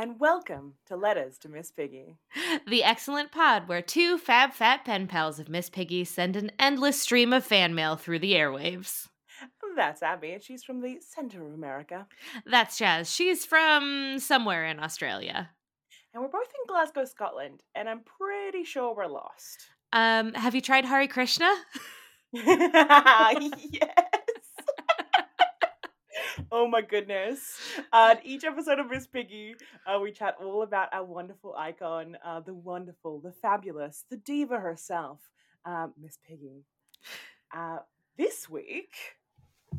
and welcome to Letters to Miss Piggy. The excellent pod where two fab fat pen pals of Miss Piggy send an endless stream of fan mail through the airwaves. That's Abby, and she's from the center of America. That's Jazz. She's from somewhere in Australia. And we're both in Glasgow, Scotland, and I'm pretty sure we're lost. Um, have you tried Hare Krishna? yes. Oh my goodness. Uh, each episode of Miss Piggy, uh, we chat all about our wonderful icon, uh, the wonderful, the fabulous, the diva herself, uh, Miss Piggy. Uh, this week,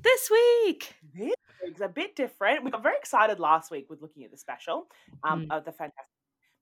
This week. this week's a bit different. We got very excited last week with looking at the special um, Mm. of the fantastic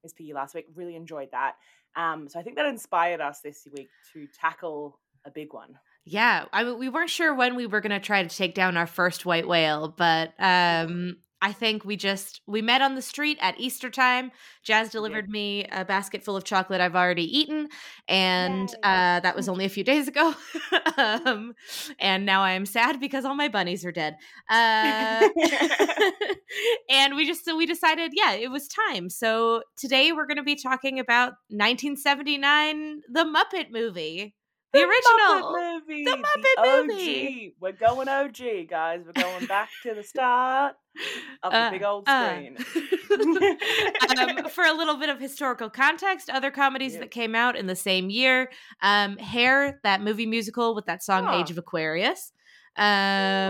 Miss Piggy last week. Really enjoyed that. Um, so I think that inspired us this week to tackle a big one. Yeah, I mean, we weren't sure when we were going to try to take down our first white whale, but um, I think we just we met on the street at Easter time. Jazz delivered me a basket full of chocolate I've already eaten, and uh, that was only a few days ago. um, and now I am sad because all my bunnies are dead. Uh, and we just so we decided, yeah, it was time. So today we're going to be talking about 1979, the Muppet movie. The, original. Muppet movie. The Muppet movie. OG. We're going OG, guys. We're going back to the start of the Uh, big old uh. screen. um, for a little bit of historical context, other comedies Yeah. that came out in the same year, um, Hair, that movie musical with that song Huh. Age of Aquarius, um,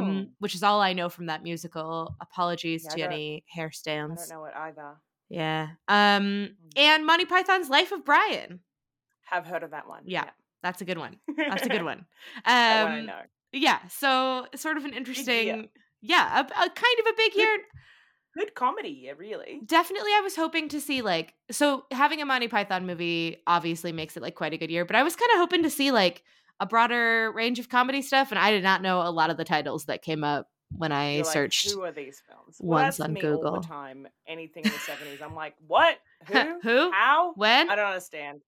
Hmm. which is all I know from that musical. Apologies Yeah, to any hair I stands. don't know it either. Yeah. Um, and Monty Python's Life of Brian. Have heard of that one. Yeah. That's a good one. That's a good one. that one I Um, know. yeah. So sort of an interesting, yeah, a, a kind of a big year. Good comedy, yeah, really. Definitely, I was hoping to see like so having a Monty Python movie obviously makes it like quite a good year, but I was kind of hoping to see like a broader range of comedy stuff, and I did not know a lot of the titles that came up when I You're like, searched. Who are these films? Well, once on Google. time. Anything in the seventies, I'm like, what? Who? Who? How? when? I don't understand.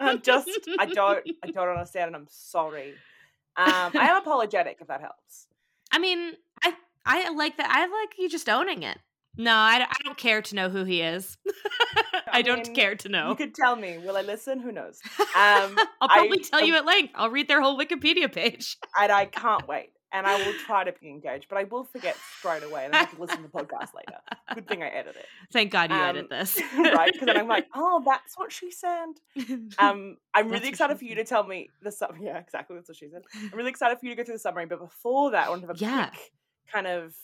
I'm just, I don't, I don't understand, and I'm sorry. Um, I am apologetic if that helps. I mean, I I like that. I like you just owning it. No, I, don't- I don't care to know who he is. I, I don't mean, care to know. You could tell me. Will I listen? Who knows? Um, I'll probably I- tell you at length. I'll read their whole Wikipedia page. and I can't wait. And I will try to be engaged, but I will forget straight away, and I have to listen to the podcast later. Good thing I edit it, Thank God you Um, edit this. right? Because then I'm like, oh, that's what she said. Um, I'm really excited for you said. to tell me the sum. Yeah, exactly. That's what she said. I'm really excited for you to go through the summary, but before that, I want to have a Yeah. quick kind of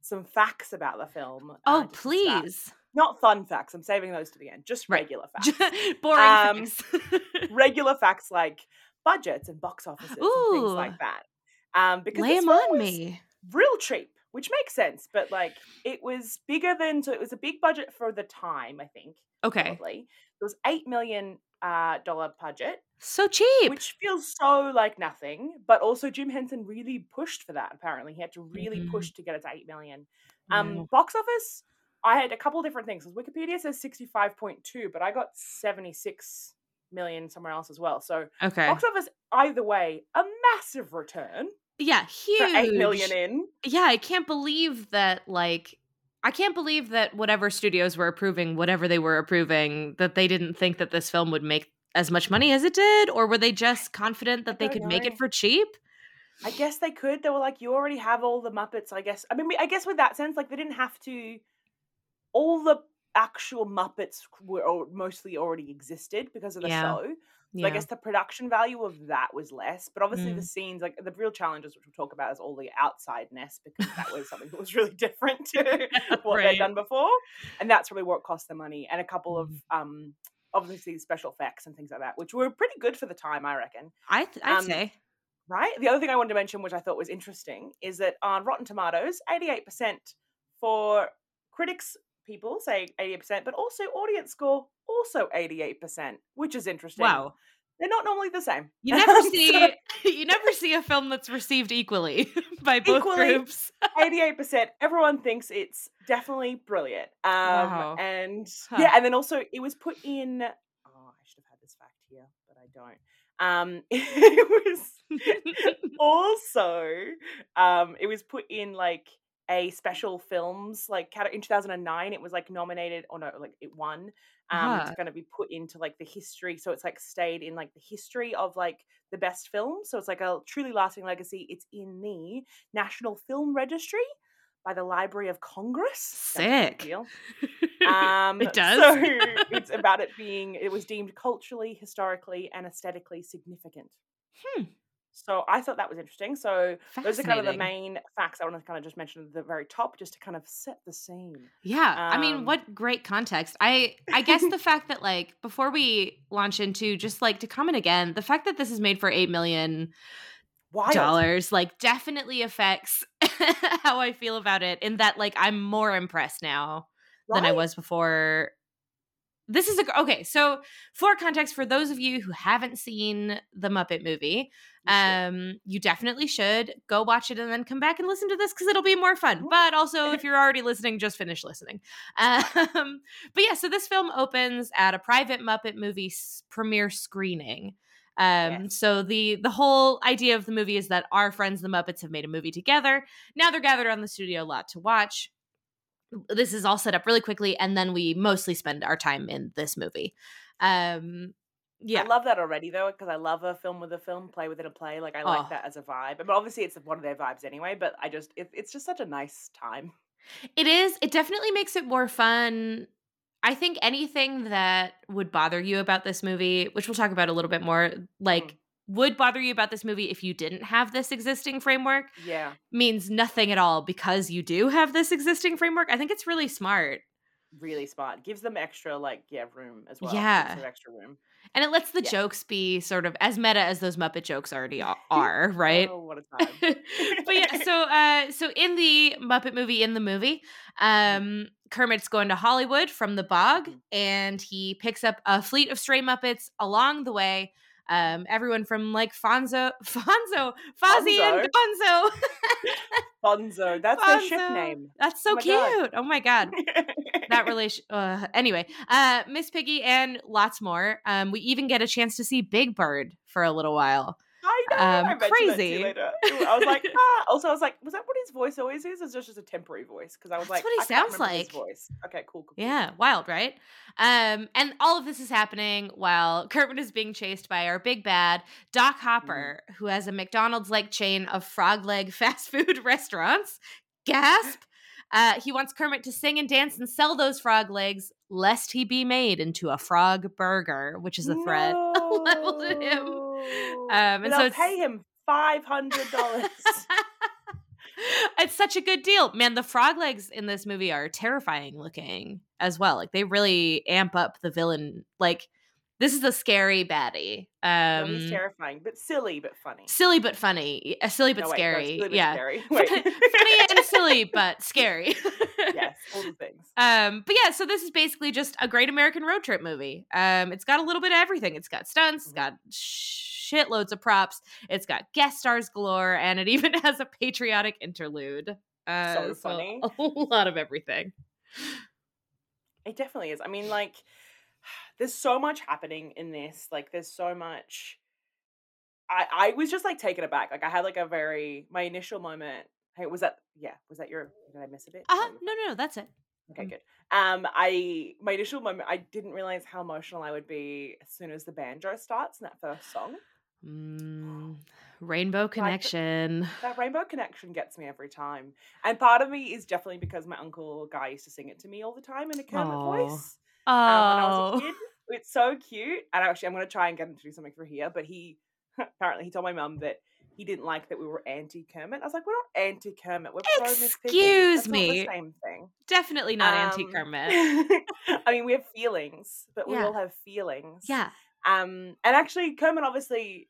some facts about the film. uh, oh, please. Not fun facts. I'm saving those to the end. Just Right. regular facts. Boring Um, facts. regular facts like budgets and box offices and things like that. Um, because Lay on me. real cheap, which makes sense. But like, it was bigger than so it was a big budget for the time. I think Okay. probably it was eight million uh, dollar budget, So cheap. which feels so like nothing. But also, Jim Henson really pushed for that. Apparently, he had to really Mhm. push to get it to eight million. Um, Wow. box office. I had a couple different things. Wikipedia says sixty-five point two, but I got seventy-six million somewhere else as well. So okay. box office either way a massive return Yeah, for huge. 8 million in Yeah, I can't believe that like I can't believe that whatever studios were approving whatever they were approving that they didn't think that this film would make as much money as it did or were they just confident that they could make it for cheap? i guess they could they were like you already have all the muppets i guess i mean i guess with that sense like they didn't have to all the actual muppets were mostly already existed because of the Yeah. show so i guess the production value of that was less but obviously the Mm. scenes like the real challenges which we'll talk about is all the outsideness because that was something that was really different to what Right. they'd done before and that's really what cost the money and a couple of Mhm. um obviously special effects and things like that which were pretty good for the time i reckon I th- I'd um, say. right the other thing i wanted to mention which i thought was interesting is that on rotten tomatoes 88% for critics people say 88% but also audience score also 88% which is interesting Wow. they're not normally the same You never So- see you never see a film that's received equally by both Equally. groups. 88% everyone thinks it's definitely brilliant um Wow. and Huh. yeah and then also it was put in oh i should have had this fact here but i don't um it was also um it was put in like a special films like in 2009 it was like nominated or no like it won um Uh-huh. it's going to be put into like the history so it's like stayed in like the history of like the best films so it's like a truly lasting legacy it's in the national film registry by the library of congress Sounds like a big Sick. deal. um It does? so it's about it being it was deemed culturally historically and aesthetically significant Hmm. So i thought that was interesting so those are kind of the main facts I want to kind of just mention at the very top, just to kind of set the scene. Yeah, I mean, Um, what great context. I I guess the fact that like before we launch into just like to comment again, the fact that this is made for eight million dollars like definitely affects how I feel about it. In that like I'm more impressed now than I was before. This is a okay. So for context, for those of you who haven't seen the Muppet movie, You um, you definitely should go watch it and then come back and listen to this because it'll be more fun. But also, if you're already listening, just finish listening. Um, but yeah, so this film opens at a private Muppet movie premiere screening. Um, Yes. so the the whole idea of the movie is that our friends the Muppets have made a movie together. Now they're gathered on the studio lot to watch. This is all set up really quickly, and then we mostly spend our time in this movie. Um, yeah, I love that already though, because I love a film with a film, play within a play. Like I like Oh. that as a vibe. But obviously, it's one of their vibes anyway. But I just, it, it's just such a nice time. It is. It definitely makes it more fun. I think anything that would bother you about this movie, which we'll talk about a little bit more, like would bother you about this movie if you didn't have this existing framework, Yeah, means nothing at all because you do have this existing framework. I think it's really smart. really smart. Gives them extra like yeah room as well. Yeah. Extra room. And it lets the Yeah. jokes be sort of as meta as those Muppet jokes already are, right? Oh, what a time. but yeah, so uh so in the Muppet movie in the movie, um Kermit's going to Hollywood from the bog Mhm. and he picks up a fleet of stray Muppets along the way. Um everyone from like Fonzo Fonzo Fozzie and Gonzo. Bonzo. That's their ship name. That's so Oh my God. cute. Oh my god. That relation uh anyway, uh Miss Piggy and lots more. Um we even get a chance to see Big Bird for a little while. I know. Um, I crazy. later. I was like, ah. Also, I was like, was that what his voice always is? Is just a temporary voice? Because I was That's like, what he sounds his like. voice. Okay, cool, cool. cool. Yeah, wild, right? Um, and all of this is happening while Kermit is being chased by our big bad Doc Hopper, who has a McDonald's like chain of frog leg fast food restaurants. Gasp! Uh, he wants Kermit to sing and dance and sell those frog legs, lest he be made into a frog burger, which is a threat leveled at him. No. Um, and so I'll pay him five hundred dollars. it's such a good deal. Man, the frog legs in this movie are terrifying looking as well. Like they really amp up the villain. Like this is a scary baddie. no, Um he's terrifying, but silly, but funny. silly but funny. Uh, silly but No, wait, no, scary. silly yeah. scary. funny and silly but scary. yes, all the things. Um, but yeah, so this is basically just a great American road trip movie. Um, it's got a little bit of everything. It's got stunts, it's Mhm. got shitloads of props, it's got guest stars galore, and it even has a patriotic interlude. Uh, So funny. a lot of everything. It definitely is. I mean, like, there's so much happening in this. Like, there's so much. I I was just like taken aback. Like, I had like a very my initial moment. Hey, was that yeah? Was that your? Did I miss a bit? Uh huh. No, no, no. That's it. Okay, Mm. good. Um, I my initial moment, I didn't realize how emotional I would be as soon as the banjo starts in that first song. Mm, Rainbow Connection. That rainbow connection gets me every time, and part of me is definitely because my uncle Guy used to sing it to me all the time in a Kermit Aw. voice. Oh, um, when I was a kid. It's so cute. And actually, I'm going to try and get him to do something for here. But he apparently he told my mum that he didn't like that we were anti Kermit. I was like, we're not anti Kermit. We're pro Miss Excuse me. same thing. definitely not anti Um, Kermit. I mean, we have feelings, but we Yeah. all have feelings. Yeah. Um, and actually, Kermit obviously,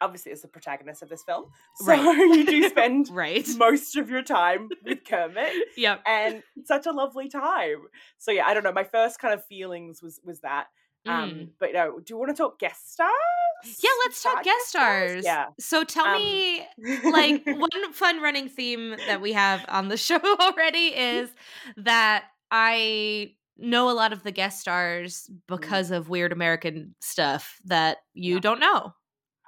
obviously is the protagonist of this film, so Right. you do spend Right. most of your time with Kermit Yep. and such a lovely time. So yeah, I don't know. My first kind of feelings was was that. Um, Mm. but no, do you want to talk guest stars? Yeah, let's talk guest stars. Yeah. So tell Um, me, like, one fun running theme that we have on the show already is that I know a lot of the guest stars because of weird American stuff that you Yeah. don't know.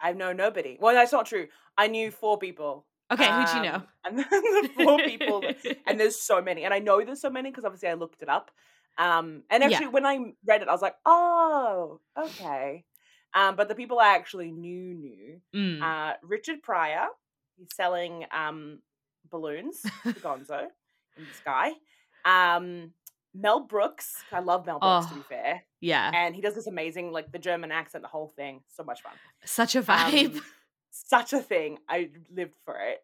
I know nobody. Well, that's not true. I knew four people. Okay, who'd you know? Um, And the four people, and there's so many, and I know there's so many because obviously I looked it up. Um, and Yeah. actually, when I read it, I was like, oh, okay. Um, but the people I actually knew knew Mm. uh, Richard Pryor. He's selling um balloons to Gonzo in the sky. Um, Mel Brooks. I love Mel Brooks to be Oh. fair, yeah. and he does this amazing like the German accent, the whole thing. So much fun. Such a vibe. Um, such a thing. I lived for it.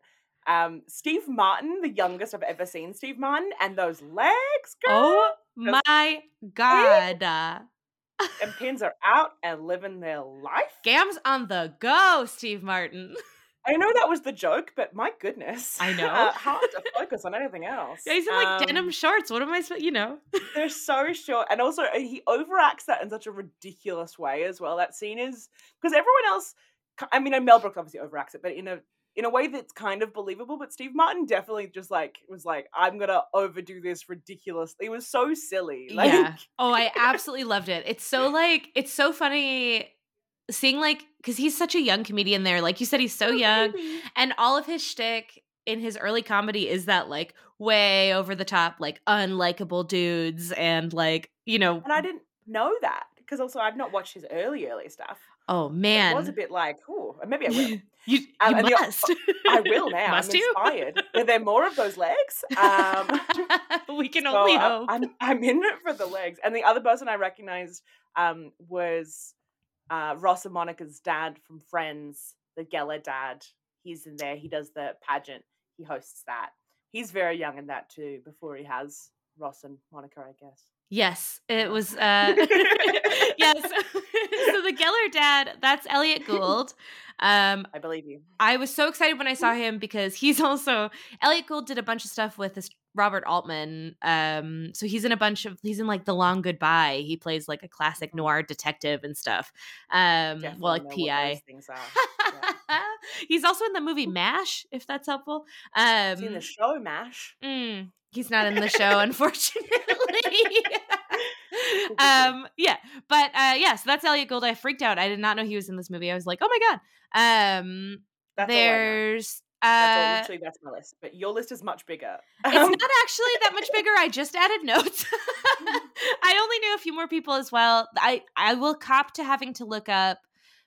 Um, Steve Martin, the youngest I've ever seen Steve Martin, and those legs, girl, oh my god. And pins are out and living their life. Gams on the go, Steve Martin. I know that was the joke, but my goodness, I know. uh, hard to focus on anything else. Yeah, he's in like Um, denim shorts. What am I supposed you know? They're so short, and also uh, he overacts that in such a ridiculous way as well. That scene is because everyone else. I mean, Mel Brooks obviously overacts it, but in a in a way that's kind of believable. But Steve Martin definitely just like was like, "I'm gonna overdo this ridiculously." It was so silly. Like, yeah. Oh, I absolutely loved it. It's so like it's so funny seeing like because he's such a young comedian there. Like you said, he's so young, and all of his shtick in his early comedy is that like way over the top, like unlikable dudes, and like you know, And I didn't know that because also I've not watched his early early stuff. oh man, It was a bit like, "Oh, maybe I will." you you Um, the- must. I will now. Must I'm you? inspired. Are there more of those legs? Um, we can So, only hope. I'm I'm in it for the legs. And the other person I recognized um, was uh, Ross and Monica's dad from Friends, the Geller dad. He's in there. He does the pageant. He hosts that. He's very young in that too. Before he has Ross and Monica, I guess. Yes, it was. Uh, yes. so the Geller dad, that's Elliot Gould. Um, I believe you. I was so excited when I saw him because he's also Elliot Gould did a bunch of stuff with this Robert Altman. Um, so he's in a bunch of he's in like The Long Goodbye. He plays like a classic noir detective and stuff. Um, Definitely well, like PI. things are. Yeah. he's also in the movie Mash, if that's helpful. Um, seen the show Mash. Mm, he's not in the show, unfortunately. um, yeah, but uh, yeah, so that's Elliot Gould. I freaked out. I did not know he was in this movie. I was like, oh my god. Um, That's all I know. there's That's all, uh, literally that's my list. But your list is much bigger. it's Um, not actually that much bigger. I just added notes. I only knew a few more people as well. I I will cop to having to look up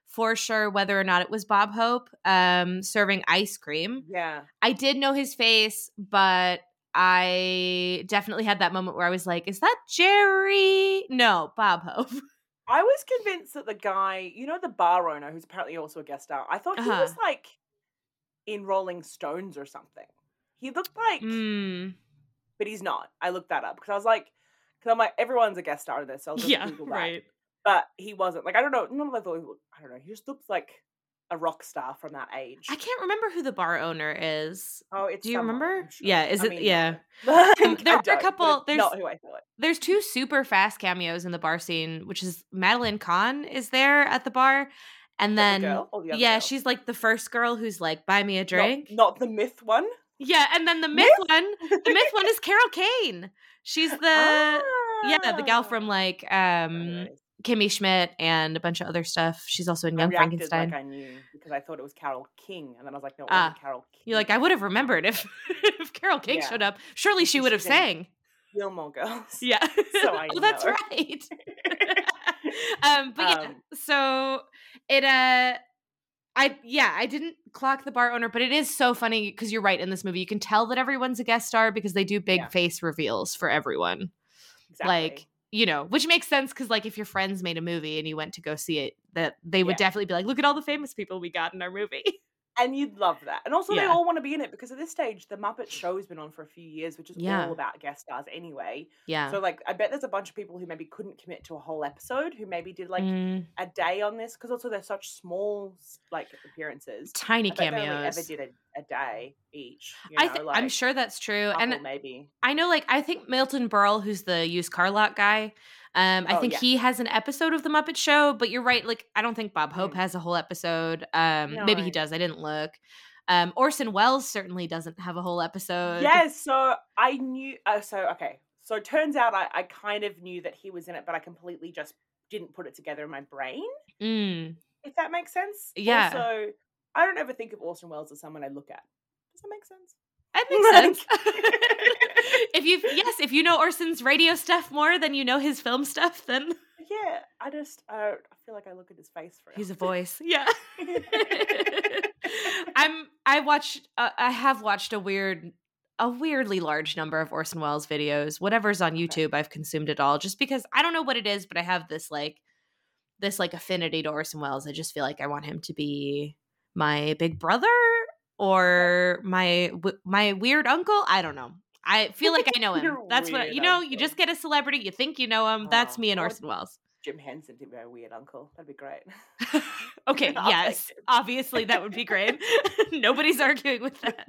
for sure whether or not it was Bob Hope um serving ice cream. yeah. I did know his face, but I definitely had that moment where I was like, is that Jerry? No, Bob Hope. I was convinced that the guy, you know, the bar owner, who's apparently also a guest star, I thought he was Uh-huh. like in Rolling Stones or something. He looked like, Mm, but he's not. I looked that up because I was like, because I'm like, everyone's a guest star in this, so I'll just yeah, Google that. right. But he wasn't. Like, I don't know. None of I thought I don't know. He just looks like a rock star from that age. I can't remember who the bar owner is. Oh, it's Do you someone, remember? Sure. Yeah, is I it- mean, yeah. Um, there are a couple- there's- not who I thought. There's two super fast cameos in the bar scene, which is Madeline Kahn is there at the bar. And then the girl the yeah, girl? she's like the first girl who's like, buy me a drink. Not, the myth one. Yeah, and then the myth one, the myth one is Carol Kane. She's the yeah, the gal from Ah. like um. Kimmy Schmidt and a bunch of other stuff. She's also in Young Frankenstein. like I knew because I thought it was Carole King, and then I was like, no, it Ah, wasn't Carole King. You're like, I would have remembered if if Carole King Yeah. showed up. Surely she would have sang. Gilmore Girls. Yeah. So I oh, that's right. um, but yeah, Um, so it uh I yeah, I didn't clock the bar owner, but it is so funny because you're right in this movie. You can tell that everyone's a guest star because they do big Yeah. face reveals for everyone. exactly. Like, you know, which makes sense because like if your friends made a movie and you went to go see it, that they would Yeah. definitely be like, look at all the famous people we got in our movie. And you'd love that. And also, they all want to be in it because at this stage, the Muppet Show's been on for a few years, which is Yeah. all about guest stars anyway. yeah. So, like, I bet there's a bunch of people who maybe couldn't commit to a whole episode, who maybe did like Mm, a day on this because also they're such small like appearances. tiny I bet they only cameos. ever did a, a day each. You I know, th- like, I'm sure that's true. And maybe. I know, like, I think Milton Berle, who's the used car lot guy, um, I Oh, think yeah. he has an episode of The Muppet Show, but you're right. Like, I don't think Bob Hope Mm. has a whole episode. Um, maybe he does. I didn't look. Um, Orson Welles certainly doesn't have a whole episode. Yes, so I knew. Uh, so okay, so it turns out I, I kind of knew that he was in it, but I completely just didn't put it together in my brain. Mm, If that makes sense. Yeah. So I don't ever think of Orson Welles as someone I look at. Does that make sense? that makes sense. if you yes, if you know Orson's radio stuff more than you know his film stuff, then yeah, I just I, I feel like I look at his face for. he's a voice. Yeah. I'm I watched uh, I have watched a weird a weirdly large number of Orson Welles videos. Whatever's on YouTube, I've consumed it all just because I don't know what it is, but I have this like this like affinity to Orson Welles. I just feel like I want him to be my big brother or my my weird uncle. I don't know. I feel like I know him. That's what you know. Uncle. You just get a celebrity. You think you know him. That's oh, me and Orson Welles. Jim Henson to be a weird uncle. That'd be great. okay, yes, obviously that would be great. Nobody's arguing with that.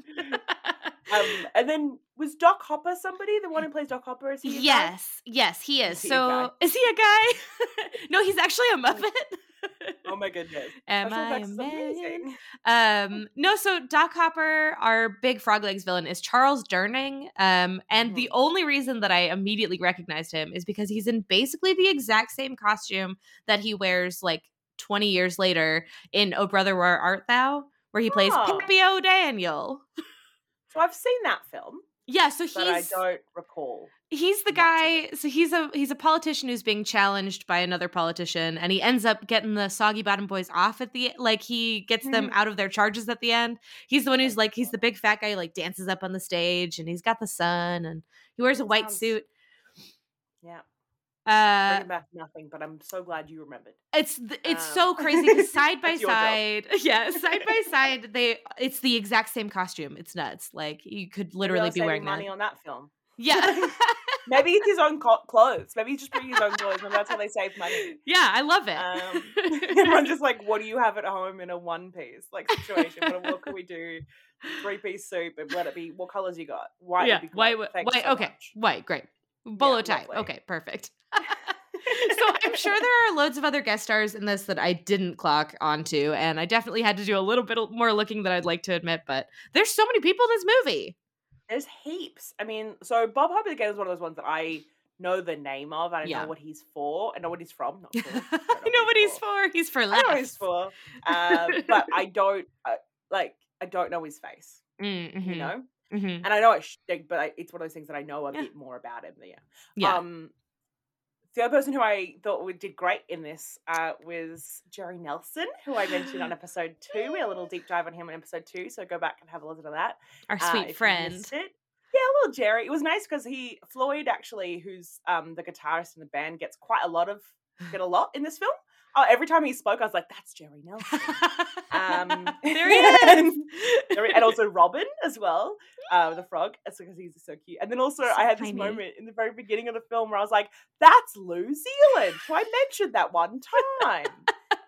um, and then was Doc Hopper somebody? The one who plays Doc Hopper? Is he? yes, guy? yes, he is. Is he so is he a guy? no, he's actually a Muppet oh my goodness. Am I amazing? Um, no, so Doc Hopper, our big Frog Legs villain, is Charles Durning. Um, and mm-hmm. the only reason that I immediately recognized him is because he's in basically the exact same costume that he wears like 20 years later in Oh Brother Where Art Thou, where he plays oh. Pappy O'Daniel. So I've seen that film. Yeah, so he's. But I don't recall. He's the guy. So he's a he's a politician who's being challenged by another politician, and he ends up getting the soggy bottom boys off at the like he gets them out of their charges at the end. He's the one who's like he's the big fat guy who like dances up on the stage, and he's got the sun, and he wears a white sounds... suit. Yeah. Uh, back nothing, but I'm so glad you remembered. It's it's um, so crazy side by side, yeah, side by side, they it's the exact same costume. It's nuts. Like you could literally be wearing money that. on that film. Yeah. Maybe it's his own clothes. Maybe he's just bringing his own clothes, and that's how they save money. Yeah, I love it. Um, everyone's just like, "What do you have at home in a one piece like situation? What, what can we do? Three piece soup, and let it be. What colors you got? White. Yeah, white. White. So okay, much. white. Great. Bolo yeah, tie. Okay, perfect. so I'm sure there are loads of other guest stars in this that I didn't clock onto, and I definitely had to do a little bit more looking than I'd like to admit. But there's so many people in this movie. There's heaps. I mean, so Bob Hope again is one of those ones that I know the name of. I yeah. know what he's for. I know what he's from. Not for. I know, know what he's for. He's for laughs. I know he's for. Uh, but I don't uh, like. I don't know his face. Mm-hmm. You know. Mm-hmm. And I know it, but I, it's one of those things that I know a yeah. bit more about him. Yeah. Yeah. Um, the other person who I thought we did great in this uh, was Jerry Nelson, who I mentioned on episode two. We had a little deep dive on him in episode two, so go back and have a listen to that. Our uh, sweet uh, friend. Yeah, well, Jerry. It was nice because he Floyd actually, who's um, the guitarist in the band, gets quite a lot of get a lot in this film. Oh, every time he spoke, I was like, "That's Jerry Nelson." um, there he is, and also Robin as well, uh, the frog. That's because he's so cute. And then also, so I had this moment in the very beginning of the film where I was like, "That's Lew Zealand." So I mentioned that one time.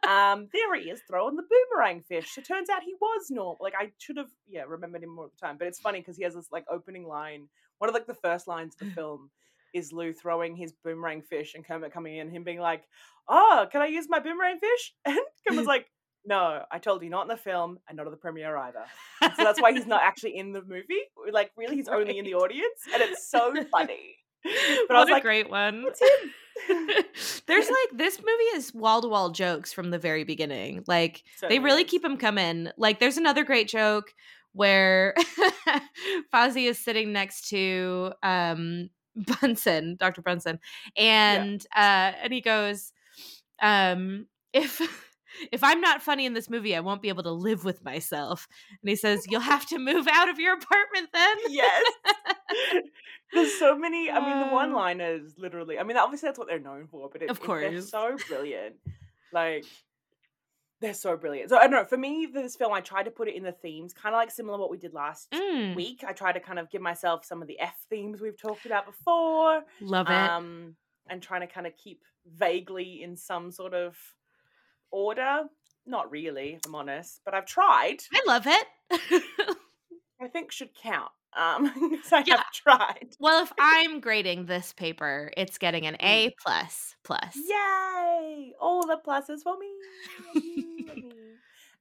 um, there he is throwing the boomerang fish. It turns out he was normal. Like I should have, yeah, remembered him more at the time. But it's funny because he has this like opening line. One of like the first lines of the film is Lew throwing his boomerang fish and Kermit coming in, him being like, "Oh, can I use my boomerang fish?" And Kermit's like, "No, I told you not in the film and not at the premiere either." so that's why he's not actually in the movie. Like, really, he's right. only in the audience, and it's so funny. But what I was a like, great one. There's like this movie is wall to wall jokes from the very beginning. Like so they really keep them coming. Like there's another great joke where Fozzie is sitting next to um Bunsen, Dr. Bunsen, and yeah. uh, and he goes, um, if if I'm not funny in this movie, I won't be able to live with myself. And he says, You'll have to move out of your apartment then. Yes. There's so many. I mean, the one liners literally. I mean, obviously that's what they're known for, but it, of course, they're so brilliant. Like they're so brilliant. So I don't know. For me, this film, I tried to put it in the themes, kind of like similar what we did last mm. week. I tried to kind of give myself some of the F themes we've talked about before. Love it. Um, and trying to kind of keep vaguely in some sort of order. Not really, if I'm honest, but I've tried. I love it. I think should count. Um, I yeah. have tried. Well, if I'm grading this paper, it's getting an A mm. plus plus. Yay! All the pluses for me.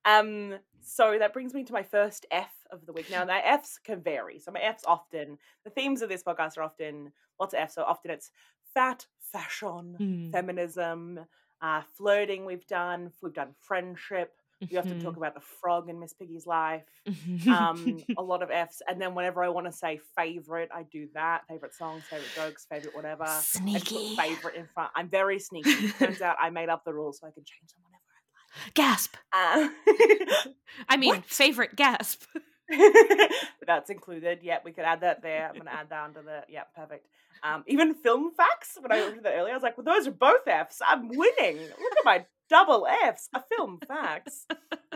Um, so that brings me to my first F of the week. Now, my Fs can vary. So my Fs often the themes of this podcast are often lots of Fs. So often it's fat, fashion, mm. feminism, uh, flirting. We've done. We've done friendship, We often Mm-hmm. talk about the frog in Miss Piggy's life. Um, a lot of F's. And then whenever I want to say favorite, I do that. Favorite songs, favorite jokes, favorite whatever. Sneaky. favorite in front. I'm very sneaky. Turns out I made up the rules so I can change them Gasp. Uh, I mean, What? favorite gasp. That's included. Yeah, we could add that there. I'm gonna add that under the yeah, perfect. Um, even film facts. When I looked at that earlier, I was like, "Well, those are both Fs. I'm winning. Look at my double Fs. A film facts."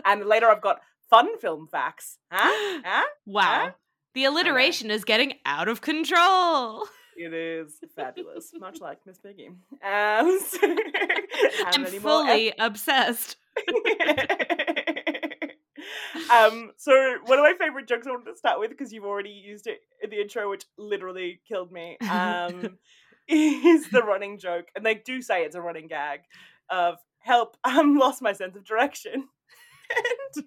And later, I've got fun film facts. Huh? Huh? Wow. The alliteration is getting out of control. It is fabulous, much like Miss Piggy. Um, so, I'm more F- fully obsessed. um, so one of my favorite jokes I wanted to start with because you've already used it in the intro, which literally killed me. Um, is the running joke, and they do say it's a running gag of "Help! I'm lost my sense of direction." and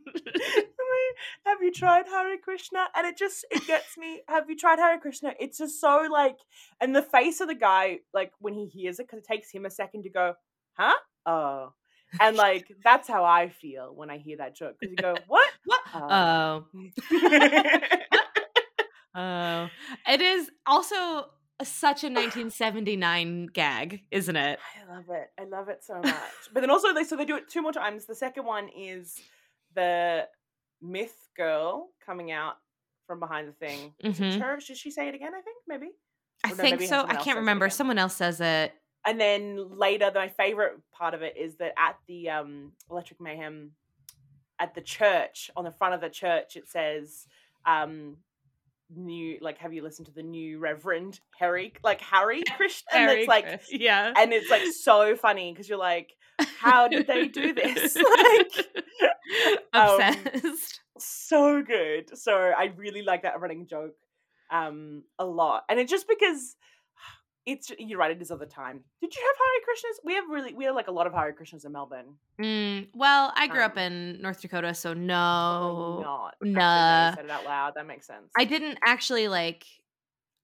have you tried Hare Krishna? And it just it gets me. Have you tried Hare Krishna? It's just so like, and the face of the guy, like when he hears it, because it takes him a second to go, huh? Oh, and like that's how I feel when I hear that joke. Because you go, what? What? Oh. Oh. Oh. It is also such a 1979 gag, isn't it? I love it. I love it so much. But then also they so they do it two more times. The second one is the myth girl coming out from behind the thing. Mhm. her? Did she say it again? I think maybe. I no, think maybe so. I can't remember. Someone else says it. And then later, my favorite part of it is that at the um, Electric Mayhem, at the church, on the front of the church, it says, um, "New like, have you listened to the new Reverend Harry like Harry Krishna?" And Harry it's like, Chris- yeah. and it's like so funny because you're like, how did they do this? like, um, Obsessed. so good. So I really like that running joke um a lot. And it's just because it's you're right, it is of the time. Did you have Hare Krishnas? We have really we have like a lot of Hare Krishnas in Melbourne. Mm, well, I grew up Um, in North Dakota, so no. not. nah. Said it out loud. That makes sense. I didn't actually like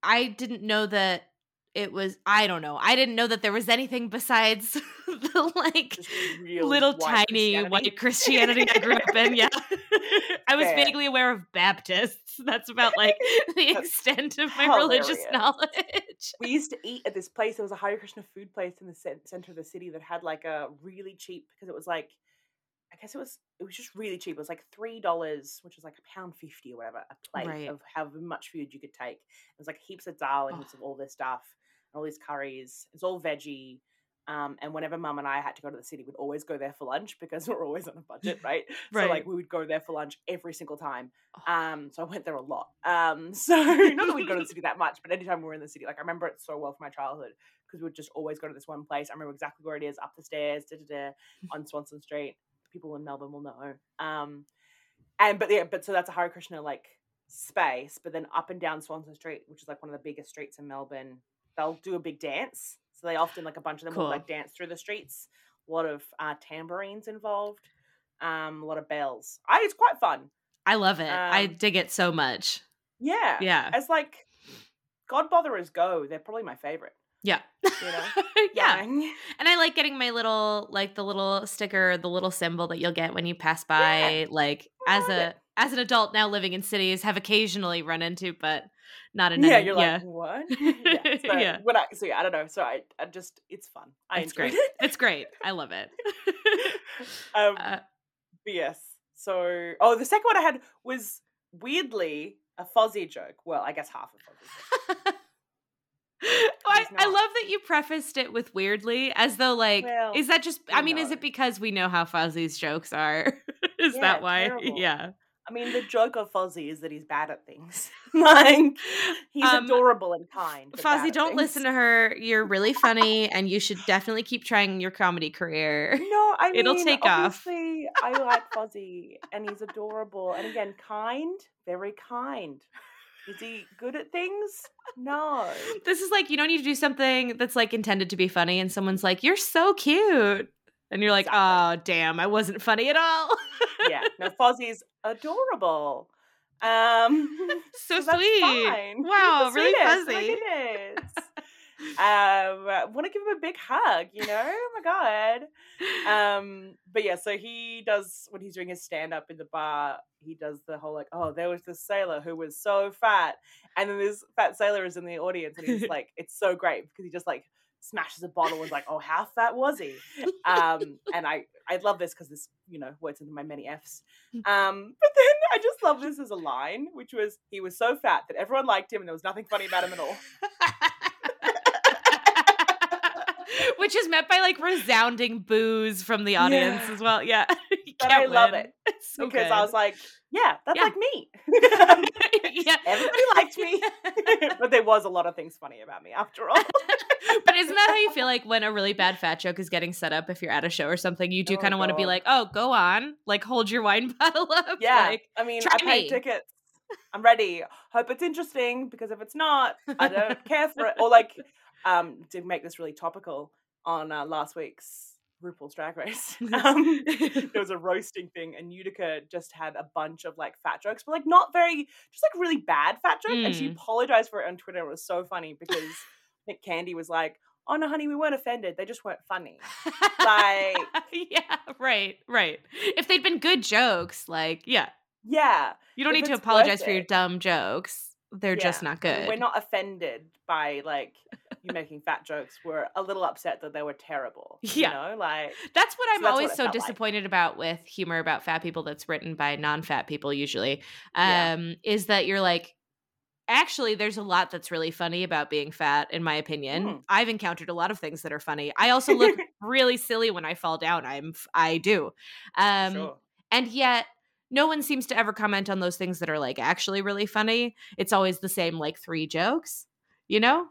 I didn't know that it was I don't know. I didn't know that there was anything besides the like little white tiny Christianity. white Christianity I grew up in. Yeah. I was Fair. vaguely aware of Baptists. That's about like the That's extent of my religious knowledge. we used to eat at this place. There was a Hare Krishna food place in the center of the city that had like a really cheap because it was like, I guess it was it was just really cheap. It was like three dollars, which was like a pound fifty or whatever a plate Right. of however much food you could take. It was like heaps of dal and Oh. heaps of all this stuff all these curries. It's all veggie. Um, and whenever mum and I had to go to the city, we'd always go there for lunch because we're always on a budget, right? So like we would go there for lunch every single time. Oh. Um, so I went there a lot. Um, so not that we'd go to the city that much, but anytime we were in the city, like I remember it so well from my childhood because we would just always go to this one place. I remember exactly where it is, up the stairs, da da da, on Swanston Street. People in Melbourne will know. Um, and but yeah, but so that's a Hare Krishna like space. But then up and down Swanston Street, which is like one of the biggest streets in Melbourne, they'll do a big dance. So they often like a bunch of them will like dance through the streets. A lot of uh, tambourines involved. Um, a lot of bells. I it's quite fun. I love it. I Um, dig it so much. Yeah. Yeah. As like God botherers go, they're probably my favorite. Yeah. You know? yeah. Like, And I like getting my little like the little sticker, the little symbol that you'll get when you pass by. Like I as a it. as an adult now living in cities, have occasionally run into, but not in yeah, you're yeah. like, what? yeah. So, Yeah. When I, so yeah, I don't know. So I, I just, it's fun. I It's great. it. It's great. I love it. um, Uh, but yes. So, oh, the second one I had was weirdly a Fozzie joke. Well, I guess half a Fozzie joke. I, I love that you prefaced it with weirdly, as though like Well, is that just? I mean, is it because we know how Fozzie's jokes are? is Yeah, that why? terrible. Yeah. I mean, the joke of Fozzie is that he's bad at things. like, he's Um, adorable and kind. Fozzie, don't listen to her. You're really funny, and you should definitely keep trying your comedy career. No, I mean, It'll take off. I like Fozzie, and he's adorable. And again, kind, very kind. Is he good at things? No. This is like you don't need to do something that's like intended to be funny, and someone's like, "You're so cute," and you're like. "Oh, damn, I wasn't funny at all." Yeah, no, Fozzie's adorable. Um, so so sweet. Wow, really sweetest, fuzzy. Um, want to give him a big hug, you know? Oh my god. Um, but yeah, so he does when he's doing his stand up in the bar, he does the whole like, oh, there was this sailor who was so fat, and then this fat sailor is in the audience, and he's like, it's so great because he just like smashes a bottle and is like, oh, how fat was he? Um, and I I love this because this you know works into my many Fs. Um, but then I just love this as a line, which was he was so fat that everyone liked him and there was nothing funny about him at all. Which is met by like resounding boos from the audience Yeah. as well. Yeah. But I love win. it so because good. I was like, yeah, that's Yeah. like me. yeah. Everybody liked me, but there was a lot of things funny about me after all. but isn't that how you feel like when a really bad fat joke is getting set up if you're at a show or something? You do Oh, kind of want to be like, oh, go on. Like, hold your wine bottle up. Yeah, Like, I mean, I paid me. tickets. I'm ready. Hope it's interesting because if it's not, I don't care for it. Or like, um, to make this really topical on uh, last week's RuPaul's Drag Race, um, there was a roasting thing, and Utica just had a bunch of like fat jokes, but like not very, just like really bad fat jokes. And she Mm. apologized for it on Twitter. It was so funny because I think Kandy was like, "Oh no, honey, we weren't offended. They just weren't funny." Like- yeah, right, right. If they'd been good jokes, like, yeah, Yeah, you don't If need to apologize for your dumb jokes. They're just not good. We're not offended by like you making fat jokes. We're a little upset that they were terrible. Yeah. You know, like That's what I'm what always it so felt like. disappointed about with humor about fat people that's written by non-fat people usually. Yeah. Um is that you're like actually there's a lot that's really funny about being fat in my opinion. Mm. I've encountered a lot of things that are funny. I also look really silly when I fall down. I'm i do. Um sure. and yet no one seems to ever comment on those things that are like actually really funny. It's always the same like three jokes, you know?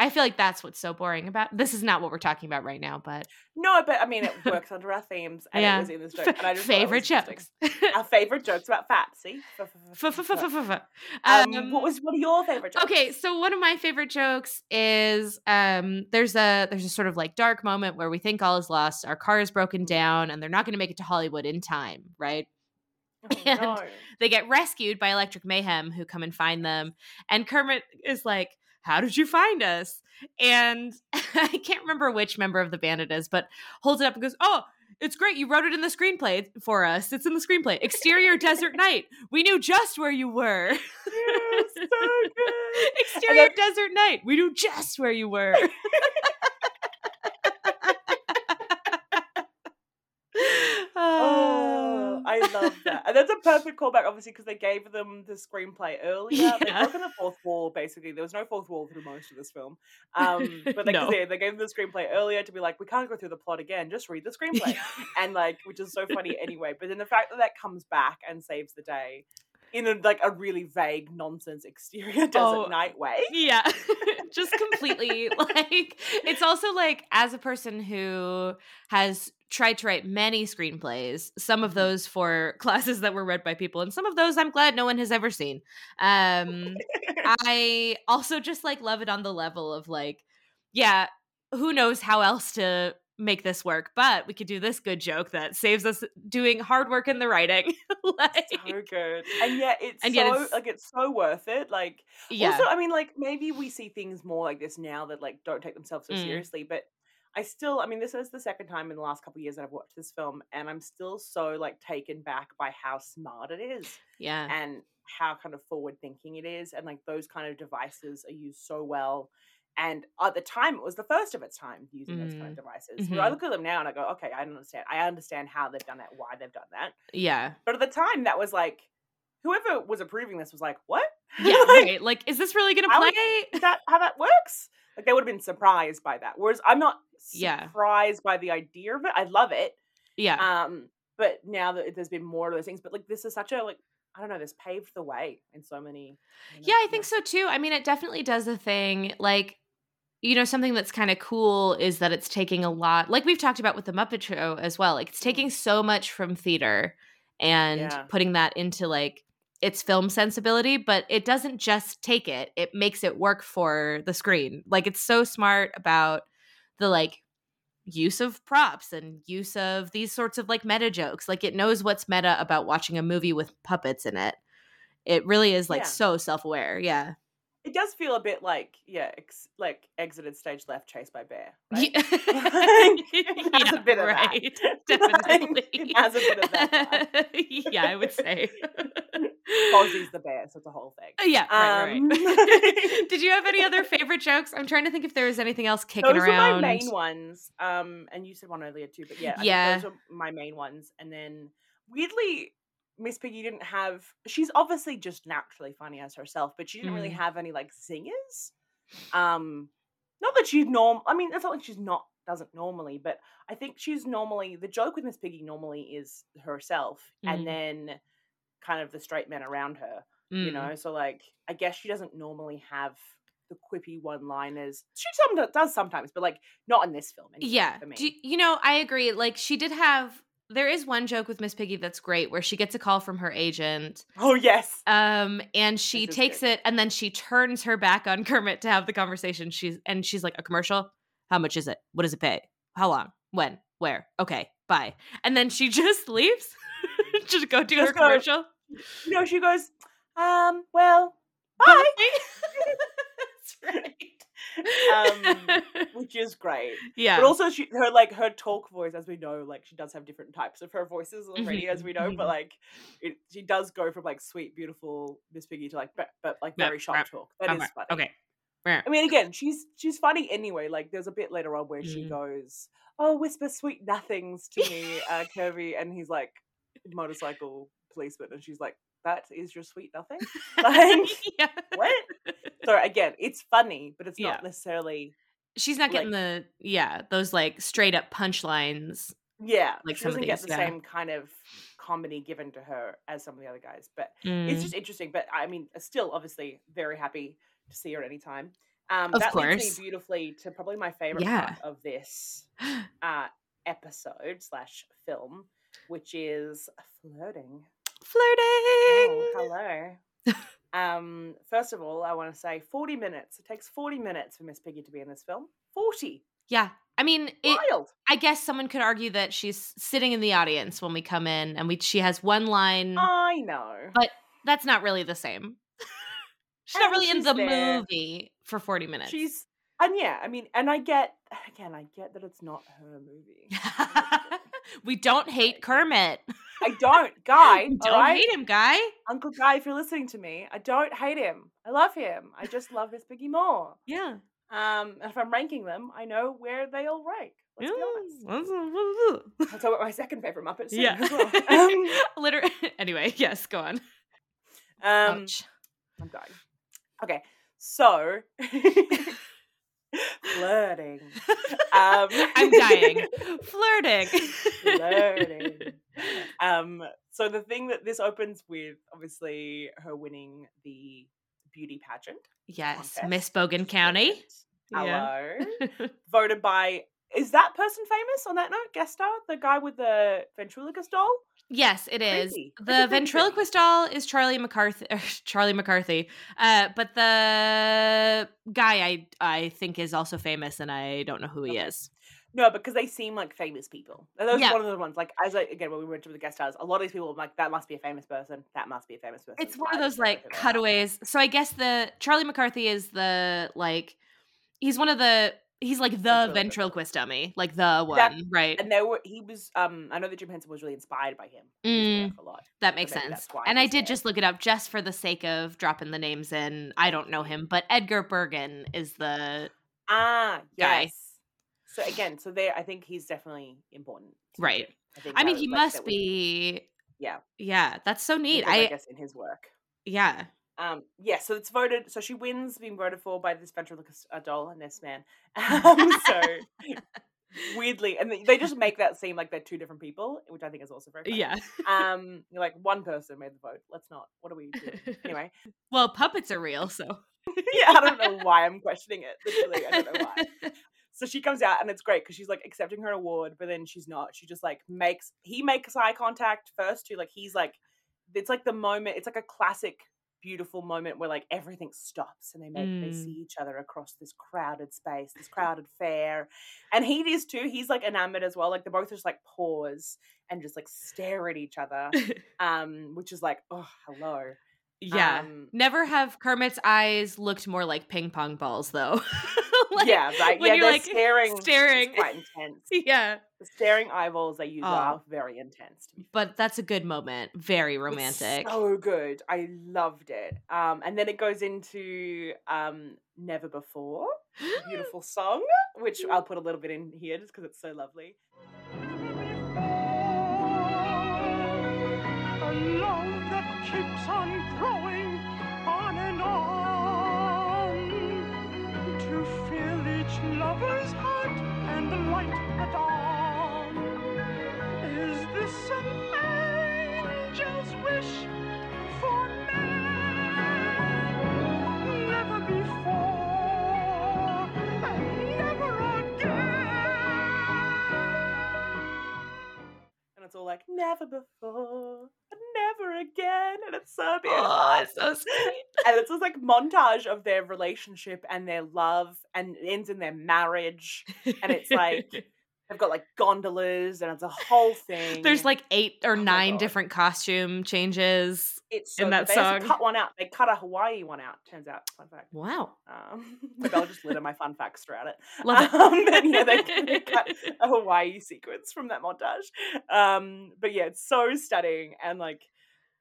I feel like that's what's so boring about. This is not what we're talking about right now, but No, but I mean it works under our themes and Yeah. it was in this joke. And I just favorite jokes. Our favorite jokes about fat. See. Um, Um, what was what are your favorite jokes? Okay, so one of my favorite jokes is um there's a there's a sort of like dark moment where we think all is lost, our car is broken down and they're not going to make it to Hollywood in time, right? Oh, and- no. They get rescued by Electric Mayhem who come and find them and Kermit is like, "How did you find us?" And I can't remember which member of the band it is, but holds it up and goes, "Oh, it's great. You wrote it in the screenplay for us. It's in the screenplay. Exterior desert night. We knew just where you were. Yes, so good. Exterior desert night. We knew just where you were. Ah. Oh, I love that. And that's a perfect callback, obviously, because they gave them the screenplay earlier. Yeah. They broke the fourth wall, basically. There was no fourth wall through most of this film. Um, but they, No. they, they gave them the screenplay earlier to be like, we can't go through the plot again, just read the screenplay. and like, which is so funny anyway. But then the fact that that comes back and saves the day in a, like a really vague nonsense exterior desert Oh, night way. yeah just completely like it's also like as a person who has tried to write many screenplays some of Mhm. those for classes that were read by people and some of those i'm glad no one has ever seen um i also just like love it on the level of like yeah who knows how else to make this work but we could do this good joke that saves us doing hard work in the writing like so good. And yet it's And so yet it's- like it's so worth it. Like yeah Also, I mean, like maybe we see things more like this now that like don't take themselves so Mm. seriously, but I still, I mean, this is the second time in the last couple of years that I've watched this film, and I'm still so like taken back by how smart it is yeah and how kind of forward thinking it is, and like those kind of devices are used so well. And at the time, it was the first of its time using those kind of devices. Where I look at them now and I go, okay, I don't understand. I understand how they've done that, why they've done that. yeah But at the time, that was like, whoever was approving this was like, what? yeah Like, right like is this really gonna play is that how that works? Like they would have been surprised by that. Whereas I'm not Yeah. surprised by the idea of it. I love it. yeah Um, but now that there's been more of those things, but like this is such a like I don't know, this paved the way in so many. you know, Yeah, I think so too. I mean, it definitely does a thing. Like, you know, something that's kind of cool is that it's taking a lot, like we've talked about with the Muppet Show as well. Like, it's Mm. taking so much from theater and Yeah. putting that into like its film sensibility, but it doesn't just take it, it makes it work for the screen. Like, it's so smart about the like use of props and use of these sorts of like meta jokes. Like, it knows what's meta about watching a movie with puppets in it. It really is like Yeah. so self aware. Yeah. It does feel a bit like yeah, ex- like exited stage left, chased by bear. Right? Yeah. it has a bit of that. right. Like, Definitely. it has a bit of that yeah, I would say. Fozzie's the bear, so it's a whole thing. yeah, right, Um, right. Did you have any other favorite jokes? I'm trying to think if there was anything else kicking Those around. were my main ones. Um, and you said one earlier too, but yeah, Yeah. those are my main ones. And then weirdly, Miss Piggy didn't have. She's obviously just naturally funny as herself, but she didn't really Mm. have any like singers. Um, not that she's norm. I mean, it's not like she's not doesn't normally, but I think she's normally the joke with Miss Piggy normally is herself, Mm. and then kind of the straight men around her. You Mm. know, so like I guess she doesn't normally have the quippy one-liners. She some does sometimes, but like not in this film. Anyway, Yeah. for me. Do you, you know, I agree. Like she did have there is one joke with Miss Piggy that's great where she gets a call from her agent oh yes, um and she takes good. it and then she turns her back on Kermit to have the conversation. She's and she's like a commercial? How much is it? What does it pay? How long? When? Where? Okay. Bye. And then she just leaves. just go do her commercial. you know she goes, um, well, bye, That's right. Um, which is great. yeah. But also, she her like her talk voice, as we know, like she does have different types of her voices already, as we know. mhm. But like, it, she does go from like sweet, beautiful Miss Piggy to like, but, but like Yeah, very sharp right. talk. That is okay. funny. okay. I mean, again, she's she's funny anyway. Like, there's a bit later on where she Mhm. goes, "Oh, whisper sweet nothings to me, uh, Kermie," and he's like, motorcycle policeman, and she's like, "That is your sweet nothing." Like, yeah. what? So again, it's funny, but it's Yeah. not necessarily. She's not getting the yeah, those like straight up punchlines. Yeah, Like she some of doesn't get the yeah. same kind of comedy given to her as some of the other guys, but Mm. it's just interesting. But I mean, still, obviously, very happy to see her at any time. Um, Of that leads me beautifully to probably my favorite Yeah. part of this uh, episode slash film, which is flirting. Oh, hello. um, first of all, I want to say 40 minutes. It takes 40 minutes for Miss Piggy to be in this film. 40. Yeah. I mean, it, Wild. I guess someone could argue that she's sitting in the audience when we come in and we she has one line. I know. But That's not really the same. she's Yeah, not really she's in the there. movie for 40 minutes. She's and yeah, I mean, and I get again, I get that it's not her movie. we don't hate Kermit. I don't, Guy. We don't right? hate him, guy. Uncle Guy, if you're listening to me, I don't hate him. I love him. I just love Miss Piggy more. Yeah. Um, and if I'm ranking them, I know where they all rank. Let's. Yeah. I'll tell you what my second favorite Muppet Yeah. well. Um, Literally. Anyway, yes, go on. um, Ouch. I'm dying. Okay, so flirting. Um, I'm dying. Flirting. flirting. Um, so the thing that this opens with, obviously, her winning the beauty pageant. yes, contest. Miss Bogen County. Hello. Yeah. Voted by. Is that person famous on that note? Guest star, the guy with the ventriloquist doll. Yes, it is. Crazy. The ventriloquist doll is Charlie McCarthy. Charlie McCarthy. Uh, but the guy I I think is also famous, and I don't know who he Okay. is. No, because they seem like famous people. And those Yeah. are one of the ones. Like as I again when we went to the guest stars, a lot of these people were like that must be a famous person. That must be a famous person. It's one of those like who they are. cutaways. So I guess the Charlie McCarthy is the like he's one of the he's like the Ventriloquist. dummy, like the one, right? And they were he was um I know that Jim Henson was really inspired by him. He used to Mm. a lot. That makes sense. And I did there. just look it up just for the sake of dropping the names in. I don't know him, but Edgar Bergen is the Ah Guy. yes. So again, so there I think he's definitely important. Right. I, think I mean that- he like, must that be Yeah. Yeah, that's so neat. I, I guess in his work. yeah. Um, yeah, so it's voted. So she wins, being voted for by this ventriloquist doll and this man. Um, so weirdly, and they- they just make that seem like they're two different people, which I think is also very funny. Yeah. Um, you're like one person made the vote. Let's not. What are we doing? Anyway, well, puppets are real, so yeah, I don't know why I'm questioning it. Literally, I don't know why. So she comes out and it's great because she's like accepting her award, but then she's not. She just like makes he makes eye contact first too. Like he's like, it's like the moment. It's like a classic, beautiful moment where like everything stops and they make they Mm. see each other across this crowded space, this crowded fair, and he is too. He's like enamored as well. Like they both just like pause and just like stare at each other, um, which is like, oh, hello. Yeah. Um, Never have Kermit's eyes looked more like ping pong balls, though. Like, yeah, right. when Yeah, you're they're like staring. staring. quite intense. Yeah. The staring eyeballs they use Oh. are very intense. To be fair. But that's a good moment. Very It's romantic. so good. I loved it. Um, and then it goes into um, Never Before, beautiful song, which I'll put a little bit in here just because it's so lovely. Each lover's heart and light the dawn. Is this an angel's wish it's all like, Never Before, and Never Again. And it's so beautiful. Oh, it's so sweet. and it's this like montage of their relationship and their love and it ends in their marriage. And it's like, They've got like gondolas and it's a whole thing. There's like eight or Oh nine different costume changes. It's so in that they song. cut one out. They cut a Hawaii one out. Turns out, fun fact. Wow. Um, maybe I'll just litter my fun facts throughout it. Love it. Um, but yeah, they, they cut a Hawaii sequence from that montage. Um, but yeah, it's so stunning and like,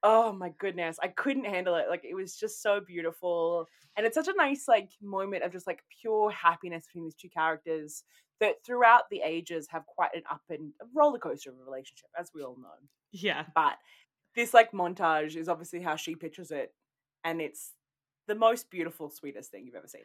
oh my goodness, I couldn't handle it. Like it was just so beautiful, and it's such a nice like moment of just like pure happiness between these two characters that throughout the ages have quite an up and roller coaster of a relationship, as we all know. Yeah. But this like montage is obviously how she pictures it, and it's the most beautiful, sweetest thing you've ever seen.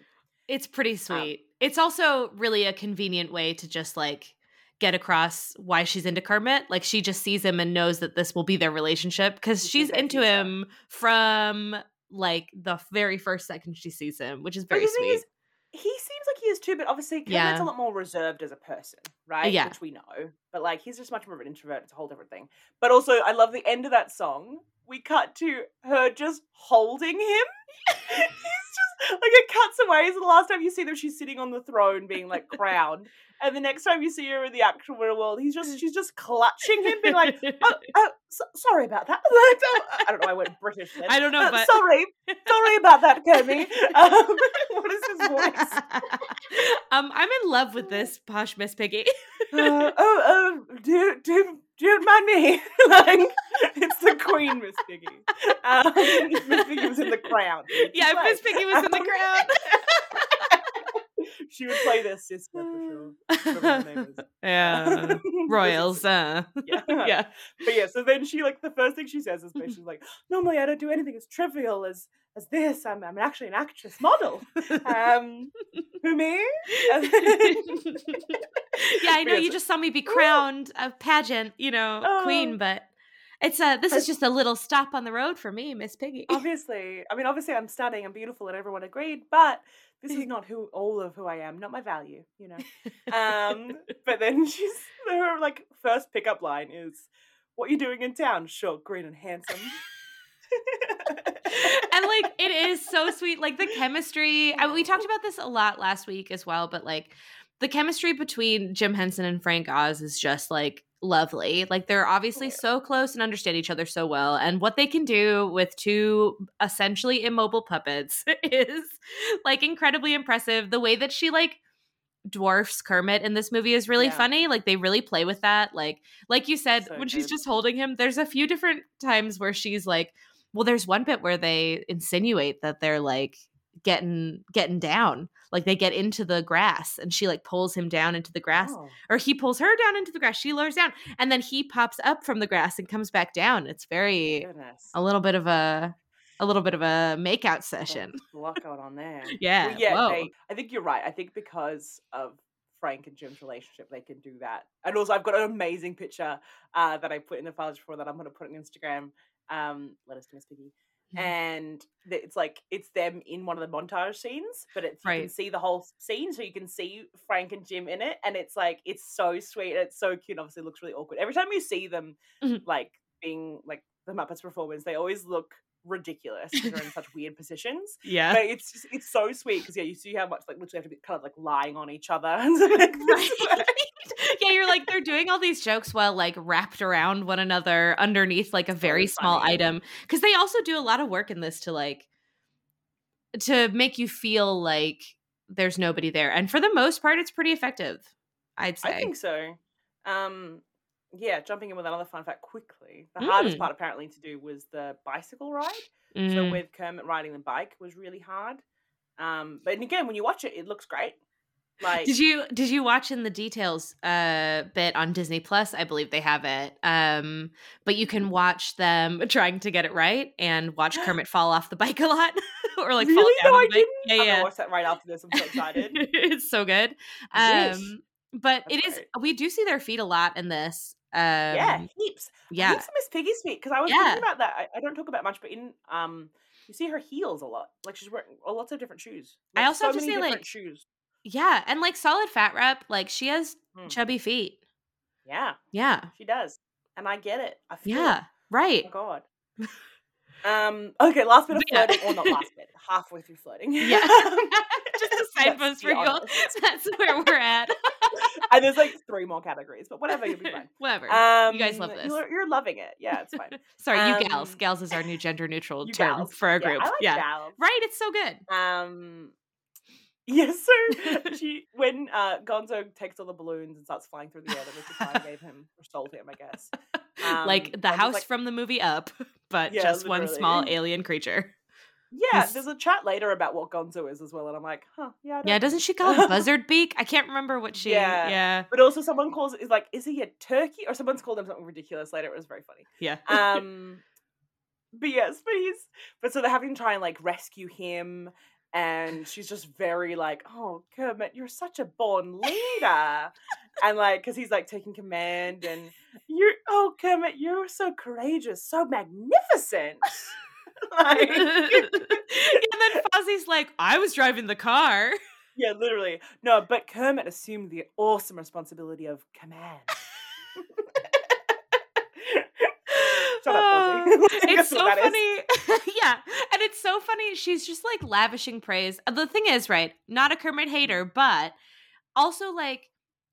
It's pretty um, sweet. it's also really a convenient way to just like get across why she's into Kermit. Like she just sees him and knows that this will be their relationship because she's into him from like the very first second she sees him, which is very sweet. is, he seems like he is too, but obviously Kermit's Yeah. A lot more reserved as a person, right? yeah. Which we know. But like he's just much more of an introvert. It's a whole different thing. But also, I love the end of that song. We cut to her just holding him. he's just like it cuts away. So the last time you see them, she's sitting on the throne, being like crowned, and the next time you see her in the actual real world, he's just she's just clutching him, being like, "Oh, oh so, sorry about that." Oh, I don't know. I went British then. I don't know, Uh, but sorry, sorry about that, Kermit. Um, what is his voice? um, I'm in love with this posh Miss Piggy. Uh, oh, oh, do do do you mind me? like, it's the Queen, Miss Piggy. Um, Miss Piggy was in the crown. yeah, Right. Miss Piggy was in the crowd. she would play their sister for sure. Whatever her name is. yeah, royals. Uh. Yeah. yeah. But yeah, so then she like the first thing she says is basically like, normally I don't do anything as trivial as as this. I'm I'm actually an actress model. Um, who me? Then- yeah, I know you just saw me be crowned a pageant, you know, Oh. queen, but it's a this is just a little stop on the road for me, Miss Piggy. obviously, I mean, obviously, I'm stunning and beautiful, and everyone agreed. But this is not who all of who I am, not my value, you know. Um, but then she's her like first pickup line is, "What you doing in town? Short, green, and handsome." and like it is so sweet like the chemistry I, we talked about this a lot last week as well but like the chemistry between jim henson and frank oz is just like lovely like they're obviously so close and understand each other so well and what they can do with two essentially immobile puppets is like incredibly impressive. The way that she like dwarfs kermit in this movie is really Yeah. funny like they really play with that like like you said So when she's just holding him there's a few different times where she's like well, there's one bit where they insinuate that they're like getting getting down, like they get into the grass, and she like pulls him down into the grass, Oh, or he pulls her down into the grass. She lowers down, and then he pops up from the grass and comes back down. It's very goodness. a little bit of a a little bit of a makeout session. A lot going on there. Yeah, Well, yeah. They, I think you're right. I think because of Frank and Jim's relationship, they can do that. And also, I've got an amazing picture uh, that I put in the files before that I'm going to put on Instagram. Um, let us to Miss Piggy. Mhm. And it's like it's them in one of the montage scenes, but it's you can see the whole scene, so you can see Frank and Jim in it, and it's like it's so sweet, it's so cute. Obviously, it looks really awkward every time you see them, Mhm. like being like the Muppets performance. They always look ridiculous. They're in such weird positions, yeah. but it's just, it's so sweet because yeah, you see how much like literally have to be kind of like lying on each other and like, Right. Yeah, you're like they're doing all these jokes while like wrapped around one another underneath like a very really small item because they also do a lot of work in this to like to make you feel like there's nobody there, and for the most part, it's pretty effective. I'd say. I think so. Um, yeah, jumping in with another fun fact quickly. The hardest Mm. part apparently to do was the bicycle ride. So Mm. with Kermit riding the bike was really hard. Um, but again, when you watch it, it looks great. Like Did you did you watch in the details uh bit on Disney Plus? I believe they have it. Um but you can watch them trying to get it right and watch Kermit fall off the bike a lot or like fall Really? down No, I the bike. didn't. Yeah, I'm yeah. watch that right after this. I'm so excited. it's so good. Um but That's it is great. we do see their feet a lot in this. Um yeah, heaps. yeah. Heaps Miss Piggy's feet because I was Yeah. thinking about that. I, I don't talk about much, but in um, you see her heels a lot. Like she's wearing lots of different shoes. I Like, also have to say, like, shoes. Yeah, and like solid fat rep, like she has Mm. chubby feet. Yeah, Yeah. she does, and I get it. I feel Yeah. It. Right. Oh god. um. Okay. Last bit of But yeah. flirting, or not last bit. Halfway through flirting. Yeah. Just a signpost be for you. honest. That's where we're at. and there's like three more categories, but whatever, you'll be fine. Whatever. Um, you guys love this. You're, you're loving it. Yeah, it's fine. Sorry, you gals. um, Gals is our new gender neutral term gals. for our Yeah, group. Like yeah. gals. Right, it's so good. Um. Yeah, so she when uh Gonzo takes all the balloons and starts flying through the air that Mr. Klein gave him or stole him, I guess. Um, like the house like- from the movie Up, but Yeah, just one small alien creature. Yeah, there's a chat later about what Gonzo is as well, and I'm like, huh, yeah. Yeah, doesn't she call him Buzzard Beak? I can't remember what she Yeah. yeah. But also, someone calls is like, is he a turkey? Or someone's called him something ridiculous later. It was very funny. Yeah. Um, but yes, but he's but so they're having to try and like rescue him, and she's just very like, oh Kermit, you're such a born leader, and like because he's like taking command, and you're oh Kermit, you're so courageous, so magnificent. like, and then Fozzie's like, I was driving the car. yeah, literally no, but Kermit assumed the awesome responsibility of command. Shut up, it's so what that is. funny. yeah. And it's so funny. She's just like lavishing praise. Uh, The thing is, right, not a Kermit hater, but also like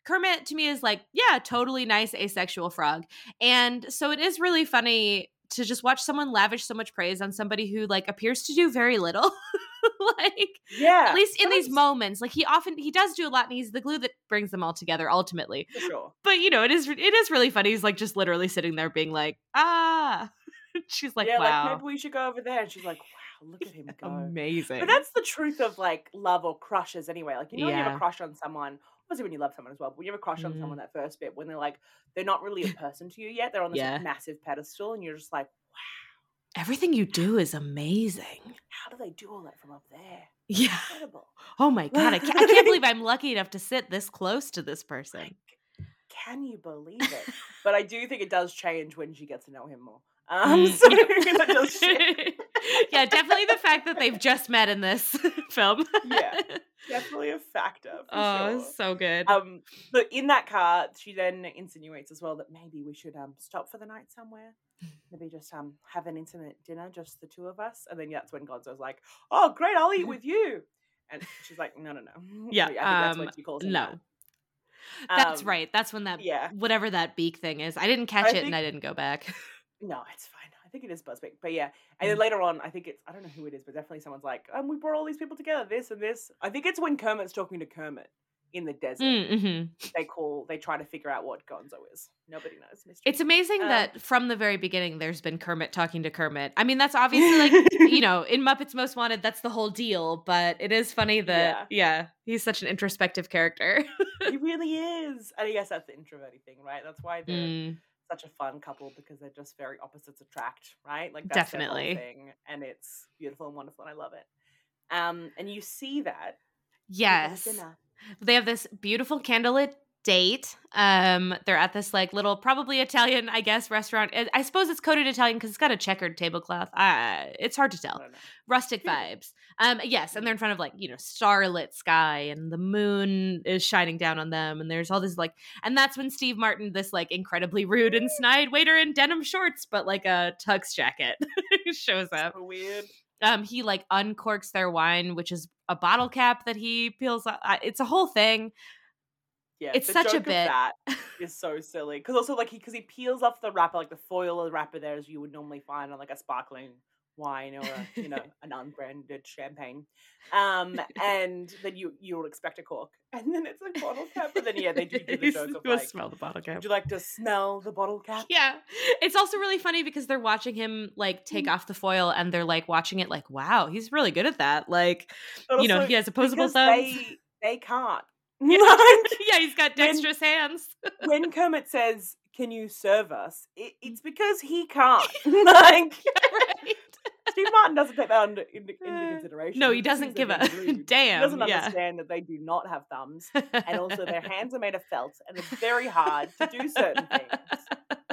Kermit to me is like, yeah, totally nice asexual frog. And so it is really funny to just watch someone lavish so much praise on somebody who like appears to do very little. like Yeah, at least in these moments like he often he does do a lot and he's the glue that brings them all together ultimately for sure. but you know it is it is really funny he's like just literally sitting there being like ah she's like yeah, wow like maybe we should go over there. And she's like, wow, look at him go. amazing But that's the truth of like love or crushes anyway. Like you know when you have a crush on someone, obviously when you love someone as well, but when you have a crush on someone mm. that first bit, when they're like they're not really a person to you yet, they're on this Yeah. massive pedestal and you're just like, wow. everything you do is amazing how do they do all that from up there? yeah Incredible. oh my god I can't, I can't believe i'm lucky enough to sit this close to this person Like, can you believe it? but I do think it does change when she gets to know him more. Um, so yeah. shift. yeah definitely the fact that they've just met in this film Yeah, definitely a factor. Oh sure. so good Um, but in that car, she then insinuates as well that maybe we should um stop for the night somewhere. Maybe just um have an intimate dinner, just the two of us. And then that's when Gonzo's like, "Oh, great, I'll eat with you." And she's like, "No, no, no." Yeah, I think that's when um, she calls him no. that. that's Um, right that's when that Yeah, whatever that beak thing is i didn't catch I it think- and i didn't go back no, it's fine. I think it is Buzzbeak, but yeah. And then Mm. later on, I think it's I don't know who it is, but definitely someone's like, "Um, we brought all these people together, this and this." I think it's when Kermit's talking to Kermit in the desert. mm-hmm. They call, they try to figure out what Gonzo is. Nobody knows. Mystery. It's amazing Um, that from the very beginning, there's been Kermit talking to Kermit. I mean, that's obviously like, you know, in Muppets Most Wanted, that's the whole deal. But it is funny that, yeah, he's such an introspective character. he really is. And I guess that's the introverted thing, right? That's why they're Mm, such a fun couple because they're just very opposites attract, right? Like that's Definitely. thing, and it's beautiful and wonderful, and I love it. Um, and you see that yes. They have this beautiful candlelit date. Um, they're at this like little, probably Italian, I guess, restaurant. I- I suppose it's coded Italian because it's got a checkered tablecloth. Uh, it's hard to tell. rustic vibes. Um, yes, and they're in front of like you know starlit sky, and the moon is shining down on them, and there's all this like, and that's when Steve Martin, this like incredibly rude and snide waiter in denim shorts, but like a tux jacket, shows up. So weird. Um, he like uncorks their wine, which is a bottle cap that he peels. o- uh, It's a whole thing. Yeah, It's such a bit. that is so silly because also like he because he peels off the wrapper like the foil of the wrapper there as you would normally find on like a sparkling wine or a, you know an unbranded champagne, um, and then you you would expect a cork, and then it's a bottle cap, But then yeah they do do the joke of like, smell the bottle cap. would you like to smell the bottle cap? Yeah. It's also really funny because they're watching him like take Mm. off the foil and they're like watching it like, wow, he's really good at that. Like, But you know, he has opposable thumbs. They they can't. Yeah. Like, yeah, he's got when- dexterous hands. when Kermit says, "Can you serve us?" It, it's because he can't. like right. Steve Martin doesn't take that under, into, into Uh, consideration. no, he doesn't give a rude. He doesn't yeah. understand that they do not have thumbs, and also their hands are made of felt, and it's very hard to do certain things.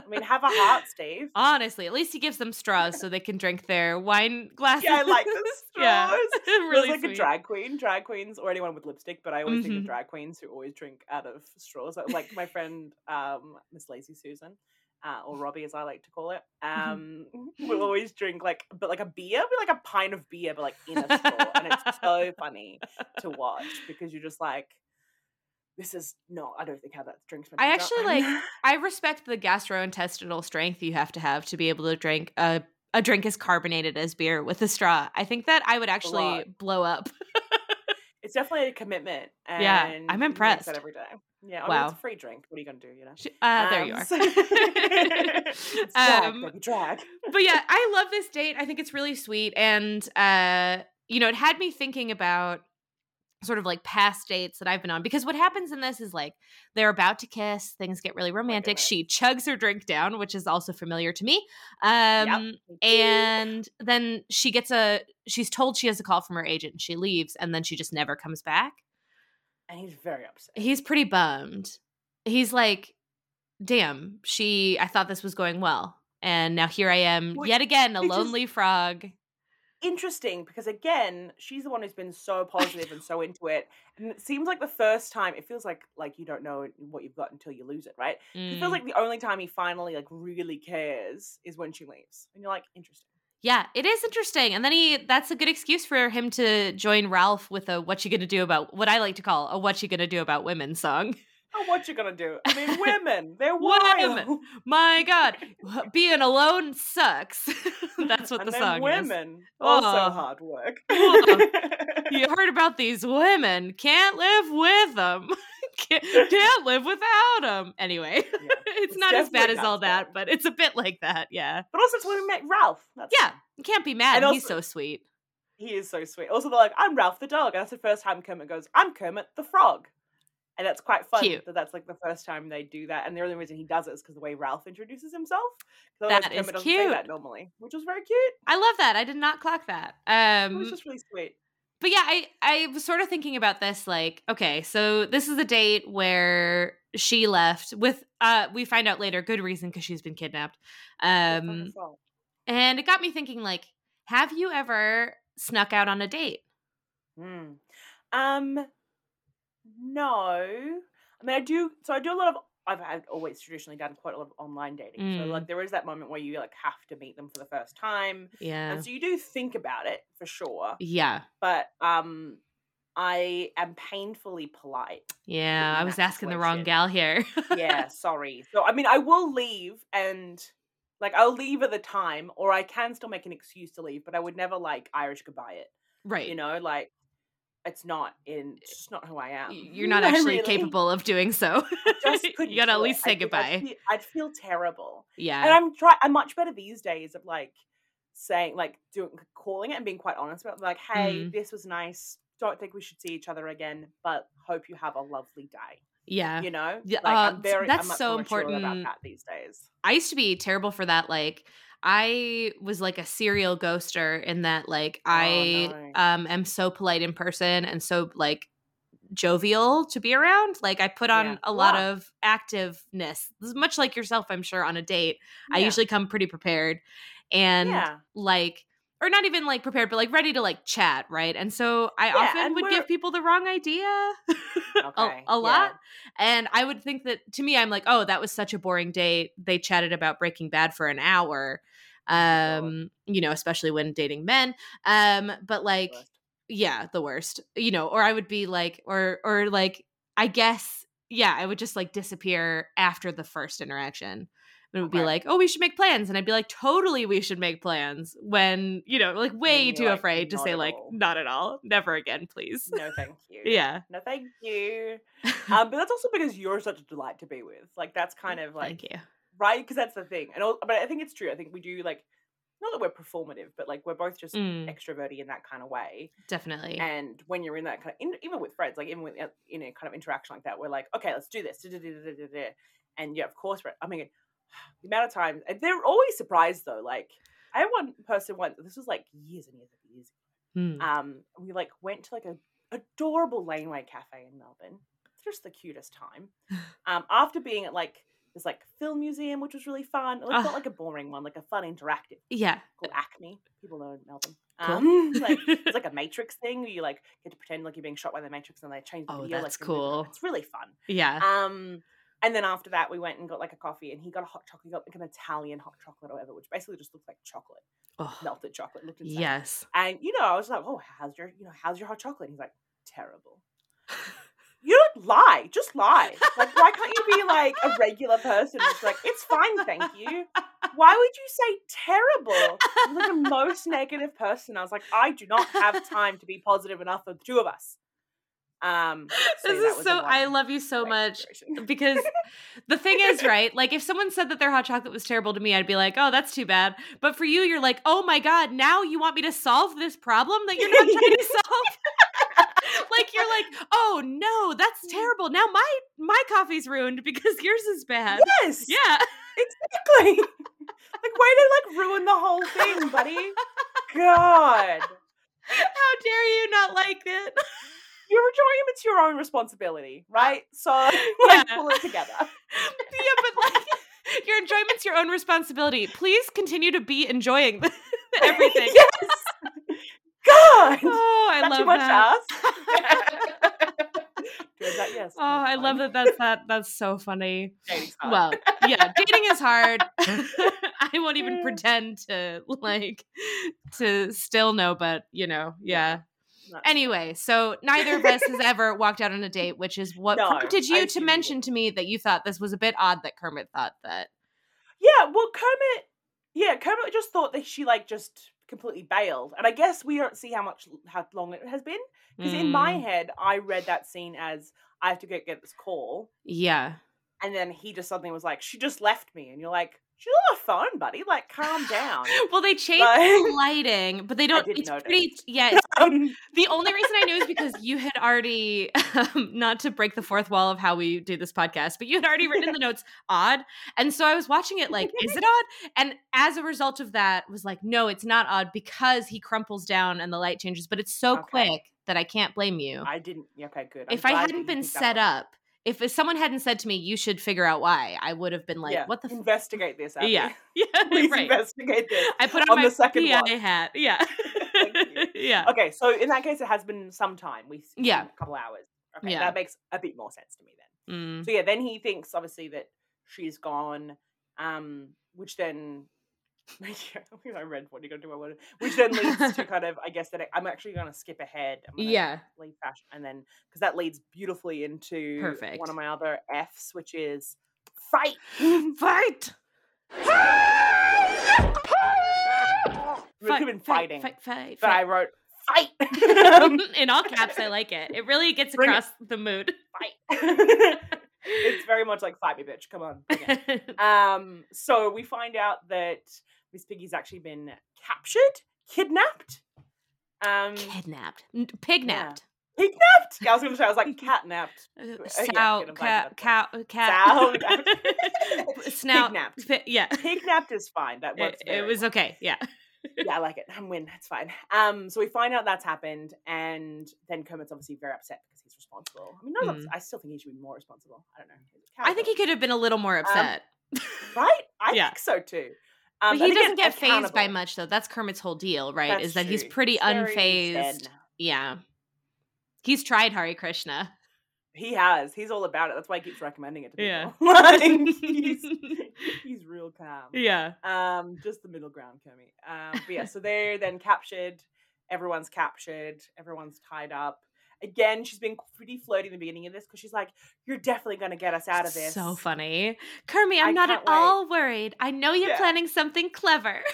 I mean, have a heart, Steve. Honestly, at least he gives them straws so they can drink their wine glasses. Yeah, I like the Yeah. straws. really Feels like sweet. a drag queen, drag queens, or anyone with lipstick. But I always think Mhm. of drag queens who always drink out of straws. Like my friend, um, Miss Lazy Susan, uh, or Robbie, as I like to call it, Mm-hmm. um, will always drink like, but like a beer, but like a pint of beer, but like in a straw, and it's so funny to watch because you're just like, this is not. I don't think how that drink's meant I actually like I respect the gastrointestinal strength you have to have to be able to drink a a drink as carbonated as beer with a straw. I think that I would actually blow up. it's definitely a commitment. And Yeah, I'm impressed. every day. Yeah, I mean, Wow. it's a free drink. What are you gonna do? You know. Uh, there you Um, are. so- drag, Um, drag. but yeah, I love this date. I think it's really sweet, and uh, you know, it had me thinking about sort of like past dates that I've been on because what happens in this is like they're about to kiss, things get really romantic. She chugs her drink down, which is also familiar to me. Um, and then she gets a she's told she has a call from her agent and she leaves and then she just never comes back and he's very upset. he's pretty bummed he's like damn she i thought this was going well and now here i am yet again a lonely frog Interesting because again, she's the one who's been so positive and so into it, and it seems like the first time it feels like like you don't know what you've got until you lose it, right? It feels Mm. like the only time he finally like really cares is when she leaves, and you're like, interesting. yeah it is interesting and then he that's a good excuse for him to join ralph with a what you gonna do about what i like to call a what you gonna do about women song Oh, what you gonna do? I mean, women, they're Women. my god being alone sucks that's what and the song is women also Oh. hard work. Oh. you heard about these women can't live with them can't, can't live without them anyway Yeah. it's, It's not as bad as all not that bad. but it's a bit like that yeah But also, it's when we met Ralph. That's yeah you can't be mad And he's so sweet He is so sweet. Also, they're like, I'm Ralph the dog. And that's the first time Kermit goes, I'm Kermit the frog. And that's quite fun Cute. that that's like the first time they do that. And the only reason he does it is because the way Ralph introduces himself. That is Kermit doesn't say cute. that normally, which was very cute. i love that i did not clock that It was um just really sweet. but yeah i i was sort of thinking about this like okay so this is a date where she left with uh we find out later good reason because she's been kidnapped It's not her um and it got me thinking like have you ever snuck out on a date Hmm. Um, no. I mean, I do. So I do a lot of. I've, I've always traditionally done quite a lot of online dating. So Mm. like, there is that moment where you like have to meet them for the first time, yeah and so you do think about it for sure. yeah But um, I am painfully polite. Yeah, I was asking the wrong gal here. Yeah, sorry. So I mean, I will leave and. Like I'll leave at the time, or I can still make an excuse to leave, but I would never like Irish goodbye it. right. You know, like it's not in. It's just not who I am. You're not actually really capable of doing so. Just you gotta at least say I'd feel- I'd goodbye. feel, I'd feel terrible, Yeah. and. I'm try. I'm much better these days of like saying, like doing, calling it and being quite honest about, it. like, hey, Mm. this was nice. Don't think we should see each other again, but hope you have a lovely day. Yeah. You know, Yeah, like, uh, I'm very. that's so important. about that these days. I used to be terrible for that. Like, I was like a serial ghoster in that, like, I no. um am so polite in person and so like jovial to be around. Like, I put on Yeah. a lot Yeah. of activeness, much like yourself, I'm sure, on a date. I usually come pretty prepared and yeah, like or not even like prepared but like ready to like chat right? And so i Yeah, often would we're- give people the wrong idea a, Okay, a yeah. lot. And i would think that to me i'm like oh that was such a boring date they chatted about breaking bad for an hour. Um you know especially when dating men. Um but like Worst. yeah the worst you know? Or i would be like or or like i guess yeah, I would just like disappear after the first interaction. And it would be like, oh, we should make plans. And I'd be like, totally, we should make plans. When, you know, like way too like, afraid to say, like, all." not at all. Never again, please. No, thank you. yeah. No, thank you. Um, but that's also because you're such a delight to be with. Like that's kind of like Thank you. right because that's the thing. And al- but I think it's true. I think we do like not that we're performative, but like we're both just Mm. extroverty in that kind of way. Definitely. And when you're in that kind of, in, even with friends, like even with uh, in a kind of interaction like that, we're like, okay, let's do this. And yeah, of course, we're, I mean, the amount of times they're always surprised though. Like I had one person once. This was like years and years and years. Mm. Um, we like went to like a adorable laneway cafe in Melbourne. It's just the cutest time. Um, after being at like this like film museum, which was really fun. It's Ah. not like a boring one, like a fun interactive yeah. called ACMI. People know in Melbourne. Cool. Um, like it's like a Matrix thing where you like get to pretend like you're being shot by the Matrix and they change the Oh, video. that's like, you're moving around. cool. It's really fun. Yeah. Um, and then after that, we went and got like a coffee, and he got a hot chocolate. He got like an Italian hot chocolate or whatever, which basically just looked like chocolate, oh, melted chocolate. Looked insane. yes. And you know, I was like, "Oh, how's your, you know, how's your hot chocolate?" He's like, "Terrible." You don't lie, just lie. Like, why can't you be like a regular person? It's like, it's fine, thank you. Why would you say terrible? You're like the most negative person. I was like, I do not have time to be positive enough for the two of us. Um, so This is so, I love you so much. situation. because the thing is right like if someone said that their hot chocolate was terrible to me i'd be like oh that's too bad but for you you're like oh my god now you want me to solve this problem that you're not trying to solve like you're like oh no that's terrible now my my coffee's ruined because yours is bad Yes, yeah exactly. like, way to like ruin the whole thing, buddy. God. how dare you not like it Your enjoyment's your own responsibility, right? So like Yeah. pull it together. yeah but like your enjoyment's your own responsibility please continue to be enjoying the, everything yes. God. oh i Not love too much that ask. Turns yes. Oh, I love that. That's that. That's so funny. Well, yeah, dating is hard. I won't even pretend to like to still know, but you know, yeah. Anyway, so neither of us has ever walked out on a date, which is what No, prompted I you to mention to me that you thought this was a bit odd that Kermit thought that. Yeah, well, Kermit. Yeah, Kermit just thought that she like just completely bailed, and I guess we don't see how much how long it has been because in my Mm, head I read that scene as I have to go get this call, yeah, and then he just suddenly was like, "She just left me," and you're like, "She's on the phone, buddy. Like, calm down." well, they changed Like- the lighting, but they don't. It's notice. pretty. Yeah, it's Um, The only reason I knew is because you had already, um, not to break the fourth wall of how we do this podcast, but you had already written in the notes odd. And so I was watching it like, is it odd? And as a result of that, was like, no, it's not odd because he crumples down and the light changes, but it's so Okay. quick that I can't blame you. I didn't. Okay, good. I'm if I hadn't been set up, if, if someone hadn't said to me, you should figure out why, I would have been like, yeah, what the f-? investigate this? Abby. Yeah. Yeah, please right. investigate this. I put on, on my the second PI watch. hat. Yeah. Yeah. Okay, so in that case, it has been some time. We Yeah. a couple hours. Okay, Yeah. that makes a bit more sense to me then. Mm. So yeah, then he thinks obviously that she's gone, um, which then. Yeah, I read what you're gonna do. I wanted, which then leads to kind of, I guess that I- I'm actually gonna skip ahead. Gonna Yeah. leave fashion, and then because that leads beautifully into Perfect. one of my other Fs, which is fight. Fight! We could have been fighting, Fight, fight, but I wrote fight. In all caps, I like it. It really gets Bring it. across the mood. fight. it's very much like fight me, bitch. Come on. it. Um, so we find out that Miss Piggy's actually been captured, kidnapped. Um, Kidnapped. Pignapped. pignapped. I was going to say I was like catnapped. Uh, yeah, Sow, glad cow, you cow, got cat. Snout. Pignapped. Pi- Yeah. Pignapped is fine. That It, works. it very was well. okay. Yeah. yeah, I like it. I'm win. That's fine. Um, so we find out that's happened, and then Kermit's obviously very upset because he's responsible. I mean, not Mm. I still think he should be more responsible. I don't know. I think he could have been a little more upset. right. I Yeah. think so too. But Um, he doesn't get phased by much, though. That's Kermit's whole deal, right? That's Is that he's true. pretty He's unfazed. Yeah. He's tried Hare Krishna. He has. He's all about it. That's why he keeps recommending it to Yeah. like, he's, he's real calm. yeah. Um, just the middle ground, Kermit. Um, but yeah, so they're then captured. Everyone's captured. Everyone's tied up. Again, she's been pretty flirty in the beginning of this because she's like, "You're definitely going to get us out of this." So funny. Kermie, I'm I not at wait. all worried. I know you're Yeah. planning something clever.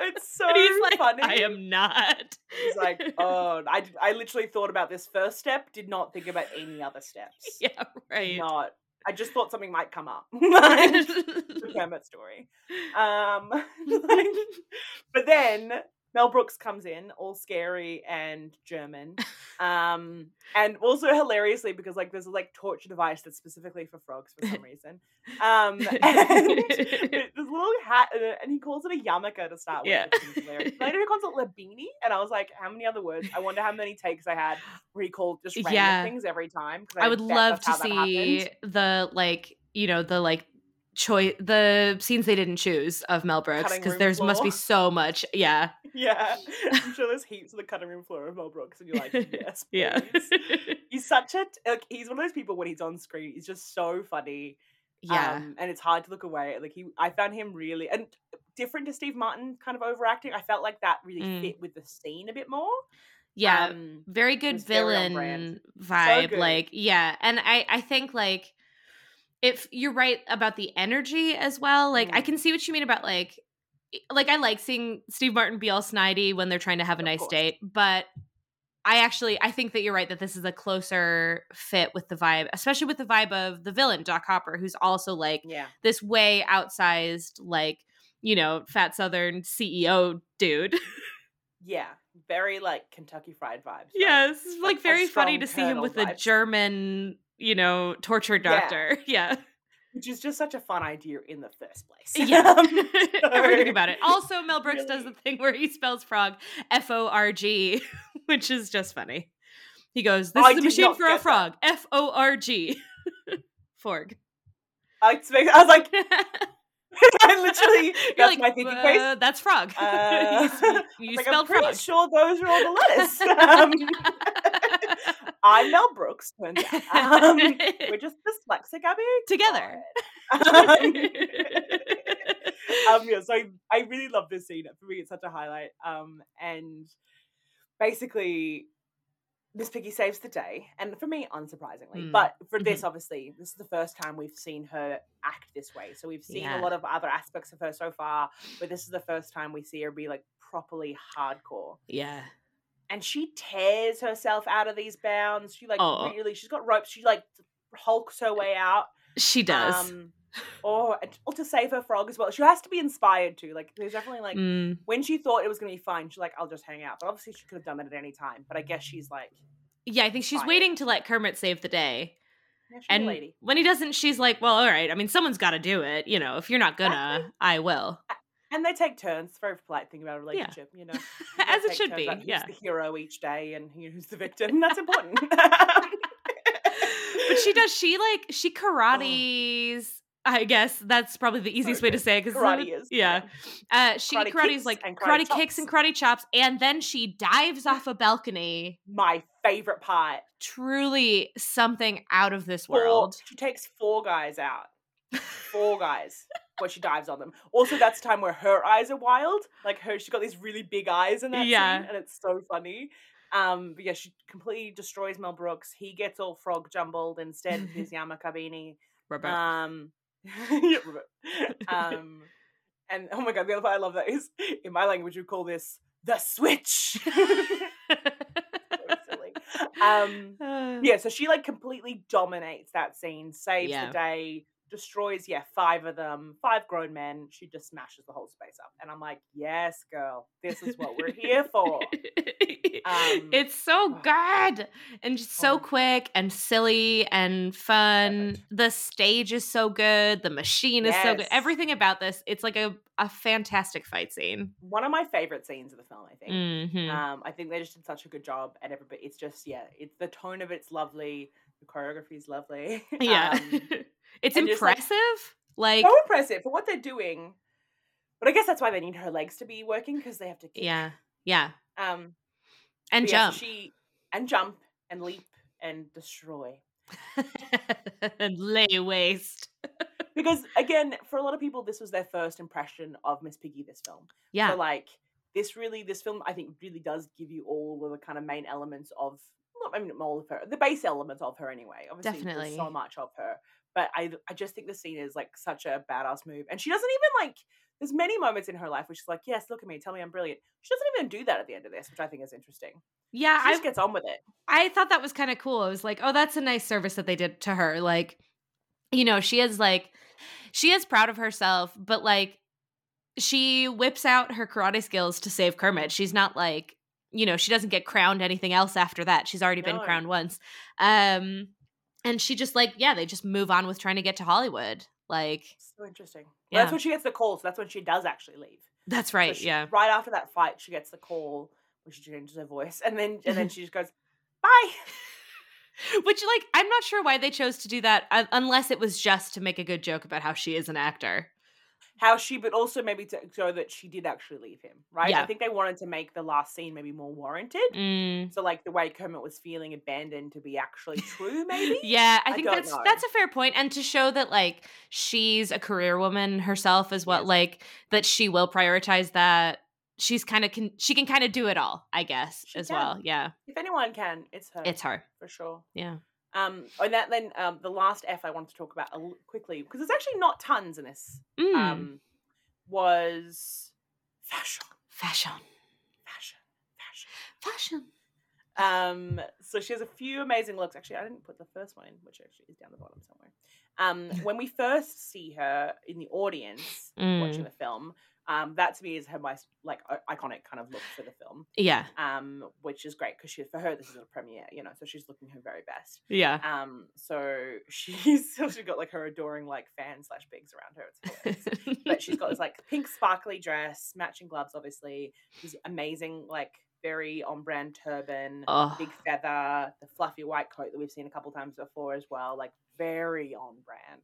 It's so and he's like, funny. I am not. He's like, "Oh, I, I literally thought about this first step. Did not think about any other steps. yeah, right. Not. I just thought something might come up." The Kermit story. Um, like, but then Mel Brooks comes in, all scary and German, um, and also hilariously because like there's a like torture device that's specifically for frogs for some reason. Um, and this little hat, uh, and he calls it a yarmulke to start with. Yeah. which is hilarious. Later he calls it labini, and I was like, how many other words? I wonder how many takes I had where he called just random Yeah. things every time. I would love to see happened. the like, you know, the like choice the scenes they didn't choose of Mel Brooks because there's must be so much. Yeah. Yeah, I'm sure there's heaps of the cutting room floor of Mel Brooks, and you're like, yes, Yeah. he's such a like he's one of those people when he's on screen, he's just so funny. yeah. um, and it's hard to look away. Like he, I found him really and different to Steve Martin, kind of overacting. I felt like that really Mm. fit with the scene a bit more. yeah. um, very good was very on villain vibe good. like yeah and i i think like if you're right about the energy as well like i Mm. can see what you mean about like like i like seeing steve martin be all snidey when they're trying to have a Of nice course. date but i actually i think that you're right that this is a closer fit with the vibe especially with the vibe of the villain doc hopper who's also like yeah, this way outsized like you know fat southern ceo dude yeah, very like Kentucky Fried vibes. right? Yes, Like like very funny to see him with the vibes. German, you know, torture doctor. Yeah. which is just such a fun idea in the first place. Yeah. Um, Everything about it. Also, Mel Brooks does the thing where he spells frog F O R G, which is just funny. He goes, This is a machine for a frog. F O R G. Forg. I, expect- I was like, I literally, You're that's like, my thinking face. "Uh, That's frog. Uh, you you Like, spelled I'm pretty frog. sure those are all the letters. Um, I'm Mel Brooks, turns out. Um, we're just dyslexic, Abby. Together. Um, yeah, so I, I really love this scene. For me, it's such a highlight. Um, and basically, Miss Piggy saves the day, and for me, unsurprisingly. Mm. But for this, obviously, this is the first time we've seen her act this way. So we've seen Yeah. a lot of other aspects of her so far, but this is the first time we see her be like properly hardcore. yeah. And she tears herself out of these bounds. She like Oh. really, she's got ropes. She like hulks her way out. She does. Um, or, or to save her frog as well. She has to be inspired to. Like, there's definitely like Mm. when she thought it was gonna be fine, she's like, I'll just hang out. But obviously, she could have done it at any time. But I guess she's like, Yeah, I think she's Fire. waiting to let Kermit save the day. yeah, And when he doesn't, she's like, "Well, all right. I mean, someone's got to do it. You know, if you're not gonna, Exactly. I will." And they take turns. It's a very polite thing about a relationship, you know. You As it should be. Who's Yeah. the hero each day, and who's the victim. That's important. But she does. She like she karates. I guess that's probably the easiest way to say it. Because Karate is yeah. Uh, she Karate karate's like karate, karate kicks and karate chops, and then she dives off a balcony. My favorite part. Truly something out of this Four, world. she takes four guys out. Four guys. Where she dives on them. Also, that's the time where her eyes are wild. Like her, she's got these really big eyes in that Yeah. scene, and it's so funny. Um, but yeah, she completely destroys Mel Brooks. He gets all frog jumbled instead of his Yamakabini. Robert. Um, yeah, Robert. um, and oh my god, the other part I love that is in my language we call this the switch. Um, Uh, yeah, so she like completely dominates that scene, saves Yeah. the day, destroys yeah five of them, five grown men. She just smashes the whole space up, and I'm like, yes, girl, this is what we're here for. Um, it's so oh. good and just so Oh. quick and silly and fun. Perfect. The stage is so good. The machine is so good. Everything about this, it's like a, a fantastic fight scene. One of my favorite scenes of the film, I think. Mhm. Um, I think they just did such a good job, and everybody. It's just yeah, it's the tone of it's lovely, the choreography is lovely. yeah. um, it's and just, like, impressive. Like, so impressive for what they're doing. But I guess that's why they need her legs to be working because they have to. Kick. yeah. Yeah. Um, And but yeah, jump. she and jump and leap and destroy. and lay waste. Because again, for a lot of people, this was their first impression of Miss Piggy. This film. Yeah. So like, this really this film I think really does give you all of the kind of main elements of not I mean all of her the base elements of her anyway. Obviously, there's so much of her, but I I just think the scene is like such a badass move, and she doesn't even like. There's many moments in her life where she's like, "Yes, look at me, tell me I'm brilliant." She doesn't even do that at the end of this, which I think is interesting. Yeah, She I just gets on with it. I thought that was kind of cool. I was like, oh, that's a nice service that they did to her. Like, you know, she is like, she is proud of herself, but like, she whips out her karate skills to save Kermit. She's not like, you know, she doesn't get crowned anything else after that. She's already been No. crowned once. Um, and she just like, yeah, they just move on with trying to get to Hollywood. Like, So interesting. Yeah. That's when she gets the call. So that's when she does actually leave. that's So right. she- yeah. Right after that fight, she gets the call where she changes her voice, and then and then she just goes, "Bye." Which, like, I'm not sure why they chose to do that uh, unless it was just to make a good joke about how she is an actor. How she, but also maybe to show that she did actually leave him. Right. Yeah. I think they wanted to make the last scene maybe more warranted. Mm. So like the way Kermit was feeling abandoned to be actually true, maybe. Yeah, I I think that's know. that's a fair point, and to show that like she's a career woman herself as well, Yes. like that she will prioritize that. She's kind of can she can kind of do it all, I guess, She as can. well. Yeah, If anyone can, it's her. it's her. for sure. Yeah. Um, and that then um, the last F I wanted to talk about a l- quickly because there's actually not tons in this. Mm. Um, was fashion, fashion, fashion, fashion. fashion. Um, so she has a few amazing looks. Actually, I didn't put the first one in, which actually is down the bottom somewhere. Um, when we first see her in the audience watching Mm. the film, um, that to me is her most like iconic kind of look for the film. Yeah, Um, which is great because she for her this is a premiere, you know, so she's looking her very best. yeah. Um, so she's so she's got like her adoring like fans slash pigs around her. It's but she's got this like pink sparkly dress, matching gloves, obviously. This amazing, like very on brand turban, oh, big feather, the fluffy white coat that we've seen a couple times before as well. Like very on brand.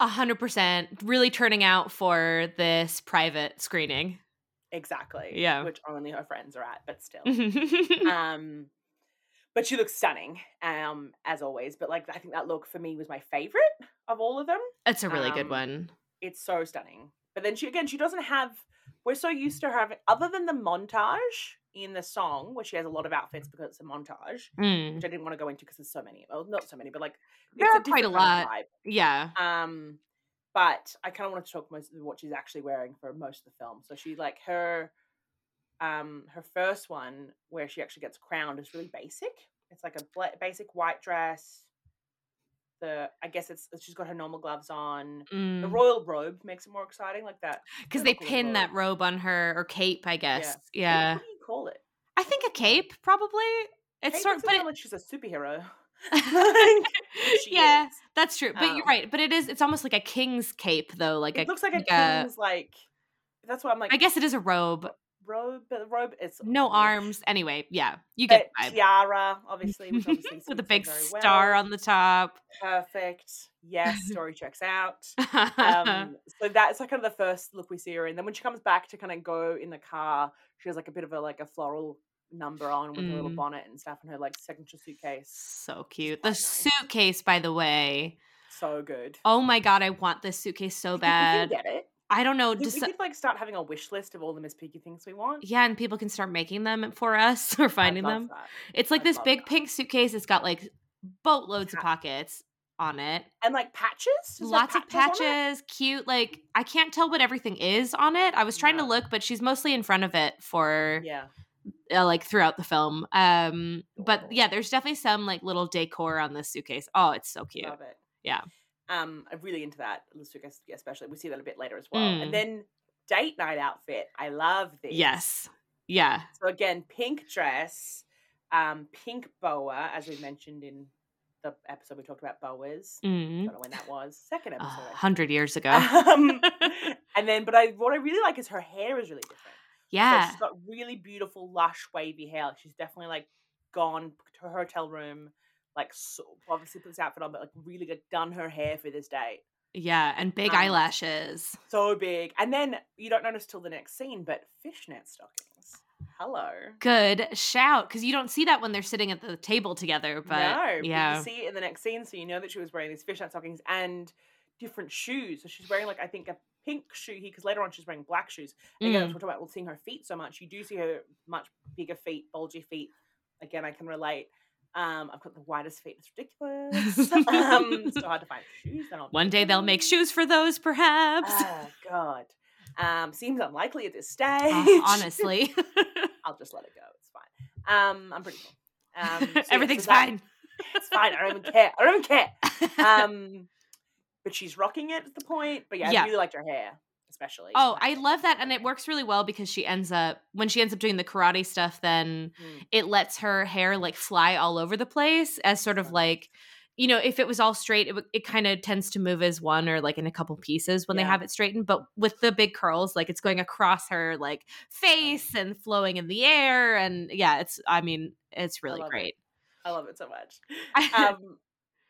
A hundred percent. Really turning out for this private screening. Exactly. Yeah. Which only her friends are at, but still. um but she looks stunning, um, as always. But like I think that look for me was my favorite of all of them. It's a really good um, one. it's so stunning. But then she again, she doesn't have. We're so used to her having, other than the montage in the song, where she has a lot of outfits because it's a montage, Mm. which I didn't want to go into because there's so many. Well, not so many, but like There it's are quite a different kind of lot. Yeah. Um, but I kind of wanted to talk most of what she's actually wearing for most of the film. So she like her, um, her first one where she actually gets crowned is really basic. It's like a basic white dress. The I guess it's she's got her normal gloves on. The Mm. royal robe makes it more exciting, like that. Because they pin that robe. robe on her or cape, I guess. Cape, Yeah. What do you call it? I think a cape, probably. It's Cape sort makes but it it, like she's a superhero. yeah, is. that's true. But Um, you're right. But it is. It's almost like a king's cape, though. Like It a, looks like a like a- king's like. That's why I'm like. I guess it is a robe. Robe, but the robe is No arms. Anyway, yeah, you get But the vibe. tiara, obviously, which obviously with a big star well. on the top. Perfect. Yes, story checks out. Um, so that's like kind of the first look we see her in. Then when she comes back to kind of go in the car, she has like a bit of a like a floral number on with a little Mm. bonnet and stuff, and her like signature suitcase. so cute. The nice. suitcase, by the way. So good. Oh my god, I want this suitcase so bad. Get it. I don't know. Just, we could like start having a wish list of all the Miss Piggy things we want. yeah, and people can start making them for us or finding them. that. It's like I'd this big that. pink suitcase. It's got like boatloads of pockets on it. And like patches. Lots of patches it? patches, cute. Like I can't tell what everything is on it. I was trying to look, but she's mostly in front of it for Yeah. uh, like throughout the film. Um, but yeah, there's definitely some like little decor on this suitcase. Oh, it's so cute. Love it. Yeah. Um, I'm really into that. especially. We see that a bit later as well. Mm. And then date night outfit. I love this. Yes. Yeah. So again, pink dress, um, pink boa, as we mentioned in the episode we talked about boas. I Mm. don't know when that was. Second episode. Think. hundred years ago. Um, and then, but I what I really like is her hair is really different. So yeah. she's got really beautiful, lush, wavy hair. She's definitely like gone to her hotel room, like so, obviously put this outfit on, but like really like, done her hair for this date. Yeah. And big Um, eyelashes. So big. And then you don't notice till the next scene, but fishnet stockings. Hello. Good shout. Because you don't see that when they're sitting at the table together. But no, but yeah. you see it in the next scene, so you know that she was wearing these fishnet stockings. And different shoes. So she's wearing like I think a pink shoe here because later on she's wearing black shoes. And again, Mm. we're talking about seeing her feet so much. You do see her much bigger feet, bulgy feet. Again, I can relate. Um, I've got the widest feet. It's ridiculous. um, so hard to find shoes. One day they'll make shoes for those, perhaps. Oh God. Um, seems unlikely at this stage. Uh, honestly, I'll just let it go. It's fine. Um, I'm pretty cool. Um, so yeah, so everything's that- fine. It's fine. I don't even care. I don't even care. Um, but she's rocking it at the point. But yeah, Yeah. I really liked her hair, especially. Oh, I love that, and it works really well because she ends up when she ends up doing the karate stuff. Then Mm. it lets her hair like fly all over the place as sort of like, you know, if it was all straight, it, w- it kind of tends to move as one or like in a couple pieces when they have it straightened. But with the big curls, like it's going across her like face and flowing in the air, and yeah, it's. I mean, it's really it. great. I love it so much. Um,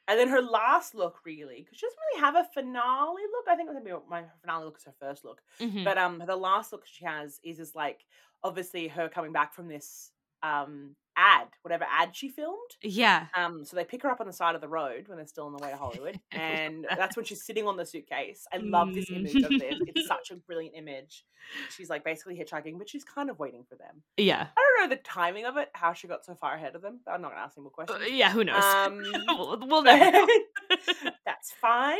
and then her last look, really, because she doesn't really have a finale look. I think maybe my finale look is her first look. Mhm. But um, the last look she has is is like obviously her coming back from this um ad, whatever ad she filmed. yeah, Um, so they pick her up on the side of the road when they're still on the way to Hollywood, and that's when she's sitting on the suitcase. I love this Mm. image of this. It's such a brilliant image. She's like basically hitchhiking, but she's kind of waiting for them. yeah, I don't know the timing of it, how she got so far ahead of them. But I'm not gonna ask any more Uh, questions. yeah. Who knows? Um, we'll, we'll know. that's fine.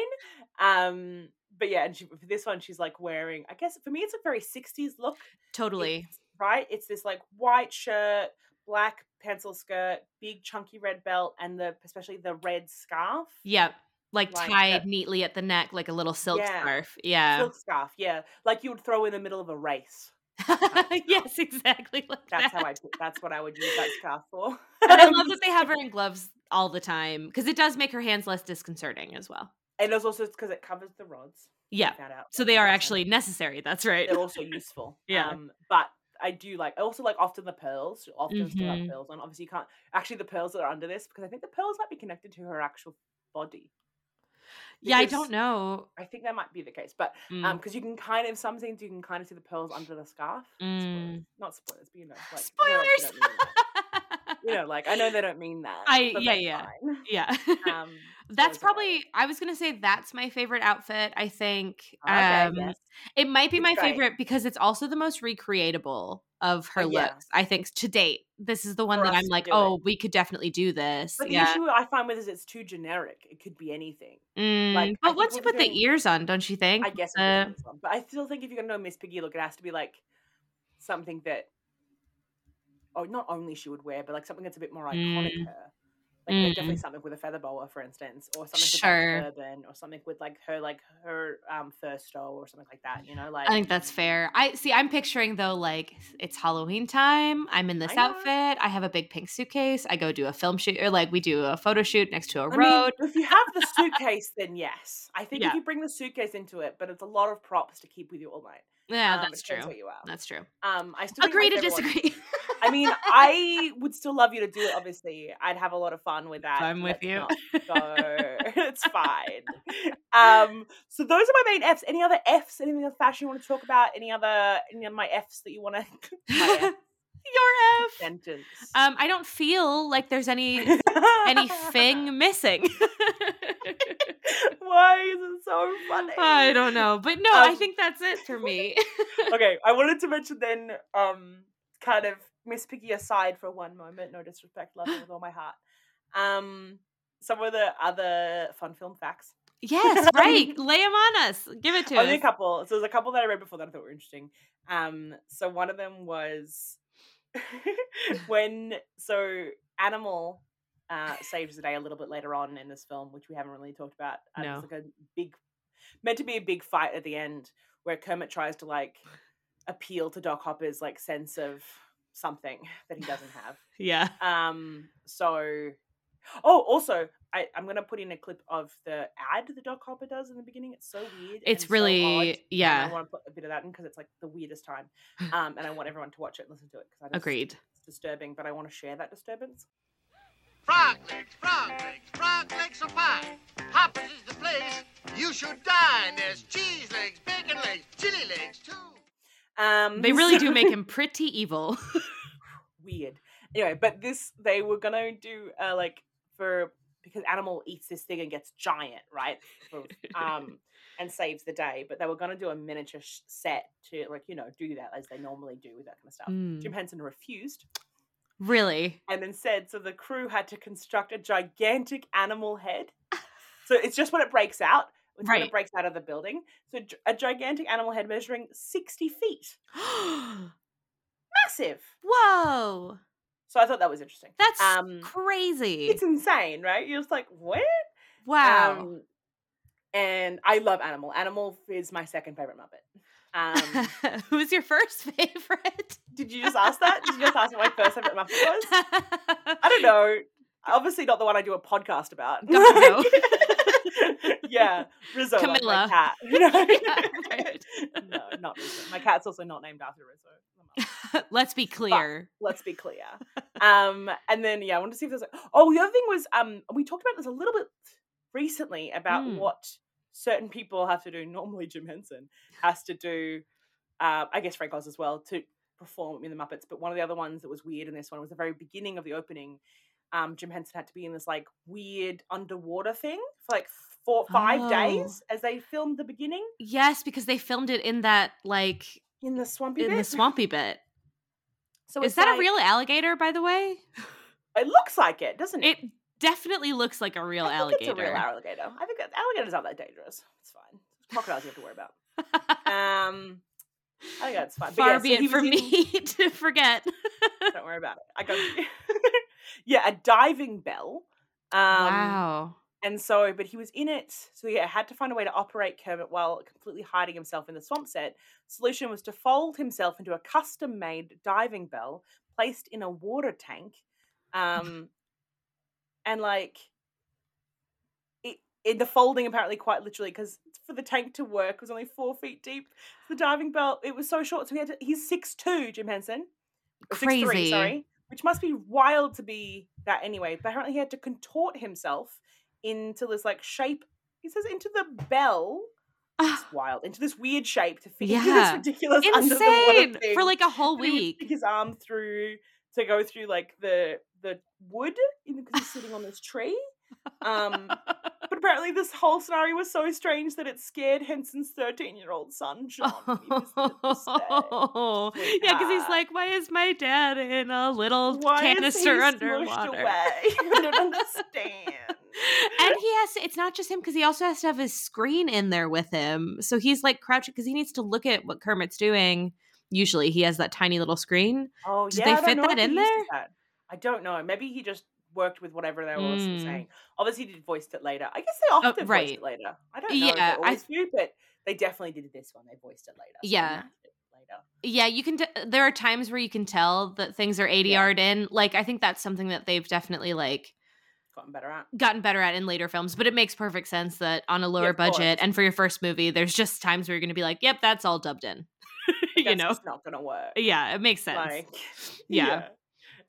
Um, but yeah, and she, for this one, she's like wearing. I guess for me, it's a very '60s look. totally. It's- right? It's this like white shirt, black pencil skirt, big chunky red belt, and the especially the red scarf. Yep. Like, Like tied that- neatly at the neck, like a little silk Yeah. scarf. Yeah. Silk scarf, yeah, like you would throw in the middle of a race. yes, exactly like That's that. how I. That's what I would use that scarf for. but I love that they have her in gloves all the time because it does make her hands less disconcerting as well. and it's also because it covers the rods. Yeah. So they are actually necessary. That's right. they're also useful. Yeah. Um, but I do like I also like often the pearls. she'll Often still have Mhm. pearls on. Obviously, you can't actually the pearls that are under this because I think the pearls might be connected to her actual body. yeah, I don't know. I think that might be the case, but Mm, um, because you can kind of some things you can kind of see the pearls under the scarf. Spoilers. Mm. Not spoilers, but you know, like you know, they you know, like I know they don't mean that. I- yeah, yeah. fine. yeah. Um, that's probably I was gonna say that's my favorite outfit. I think Okay, um yes. it might be It's my great. favorite because it's also the most recreatable of her Oh, yeah. looks. I think to date. This is the one For that I'm like, do it. oh, we could definitely do this. But the yeah. issue I find with it is it's too generic. It could be anything. Mm, like, but once you put the ears on, don't you think? I guess Uh, but I still think if you're gonna know Miss Piggy look, it has to be like something that, oh, not only she would wear, but like something that's a bit more iconic. Mm. Her, like uh, definitely something with a feather boa, for instance, or something Sure. with like turban, or something with like her like her um stole or something like that. You know, like I think that's fair. I see. I'm picturing though, like it's Halloween time. I'm in this I outfit. I have a big pink suitcase. I go do a film shoot, or like we do a photo shoot next to a I road. mean, if you have the suitcase, then yes. I think Yeah. if you bring the suitcase into it, but it's a lot of props to keep with you all night. Yeah, Um, that's true. what you are. That's true. Um, I still Agree to disagree. I mean, I would still love you to do it. Obviously, I'd have a lot of fun with that. I'm with you. go. it's fine. Um, so those are my main Fs. Any other Fs? Anything of fashion you want to talk about? Any other any of my Fs that you want to? Your F. sentence. Um, I don't feel like there's any anything missing. Why is it so funny? I don't know, but no, I Um, think that's it for me. okay, I wanted to mention then, um, kind of Miss Piggy aside for one moment. No disrespect, love her with all my heart. Um, some of the other fun film facts. yes, right. Lay them on us. Give it to Only a couple. So there's a couple that I read before that I thought were interesting. Um, so one of them was when so Animal uh, saves the day a little bit later on in this film, which we haven't really talked about. Uh, No. It's like a big, meant to be a big fight at the end where Kermit tries to like appeal to Doc Hopper's like sense of something that he doesn't have. Yeah. Um, so, oh, also, I, I'm gonna put in a clip of the ad that Doc Hopper does in the beginning. It's so weird. It's and so really- yeah. I want to put a bit of that in because it's like the weirdest time. Um, and I want everyone to watch it and listen to it because I Agreed. It's disturbing, but I want to share that disturbance. Frog legs, frog legs, frog legs are fine. Hoppers is the place you should dine. There's cheese legs, bacon legs, chili legs too. Um, They really do make him pretty evil. weird. Anyway, but this they were gonna do uh, like for because animal eats this thing and gets giant, right? Um, and saves the day. But they were going to do a miniature sh- set to like you know do that as they normally do with that kind of stuff. Mm. Jim Henson refused Really? and then said so the crew had to construct a gigantic animal head. So it's just when it breaks out, it's when Right. it breaks out of the building. So a gigantic animal head measuring sixty feet, massive. Whoa. So I thought that was interesting. That's um, crazy. it's insane, right? You're just like, what? wow. Um, and I love Animal. Animal is my second favorite Muppet. Um, Who's your first favorite? did you just ask that? Did you just ask what my first favorite Muppet was? I don't know. Obviously, not the one I do a podcast about. Gonzo. yeah, Rizzo, like my Camilla. cat. You know? Yeah, right. no, not Rizzo. My cat's also not named after Rizzo. Let's be clear. Let's be clear. Um, and then yeah, I wanted to see if there's like, oh, the other thing was um, we talked about this a little bit recently about Mm. what certain people have to do. Normally, Jim Henson has to do. Uh, I guess Frank Oz as well to perform in the Muppets. But one of the other ones that was weird in this one was the very beginning of the opening. Um, Jim Henson had to be in this like weird underwater thing for like four five Oh. days as they filmed the beginning Yes, because they filmed it in that like in the swampy bit? in bit. the swampy bit. So Is that like- a real alligator, by the way? It looks like it, doesn't it? It definitely looks like a real I think alligator. It's a real alligator. I think alligators aren't that dangerous. It's fine. Crocodiles you have to worry about. Um, I think that's fine. Far yeah, be so it from was me to forget. Don't worry about it. I got yeah, a diving bell. Um, wow. And so, but he was in it, so he had to find a way to operate Kermit while completely hiding himself in the swamp set. Solution was to fold himself into a custom-made diving bell placed in a water tank, um, and like it, it. The folding apparently quite literally because for the tank to work was only four feet deep. The diving bell it was so short, so he had to. He's six two, Jim Henson. Or 6'3", Crazy. sorry, which must be wild to be that anyway. But apparently, he had to contort himself into this like shape. He says into the bell. It's wild into this weird shape to fit into Yeah. this ridiculous Insane for like a whole And he would week. stick his arm through to go through like the the wood because he's sitting on this tree. Um, but apparently, this whole scenario was so strange that it scared Henson's thirteen-year-old son John. when he visited the set. Oh, yeah, because he's like, why is my dad in a little Why canister underwater? away? I don't understand. And he has to, it's not just him because he also has to have his screen in there with him. So he's like crouching because he needs to look at what Kermit's doing. Usually he has that tiny little screen. Oh, Did yeah, they fit that in there? that. I don't know. Maybe he just worked with whatever they were Mm. saying. Obviously, he did voiced it later. I guess they often voiced right. it later. I don't know Yeah, I- do, but they definitely did this one. They voiced it later. Yeah. it later. Yeah, you can. D- there are times where you can tell that things are Yeah. ADR'd in. Like I think that's something that they've definitely like Gotten better at. gotten better at in later films. But it makes perfect sense that on a lower course. budget and for your first movie, there's just times where you're going to be like, "Yep, that's all dubbed in." you know? just not gonna work. Yeah, it makes sense. Like, Yeah.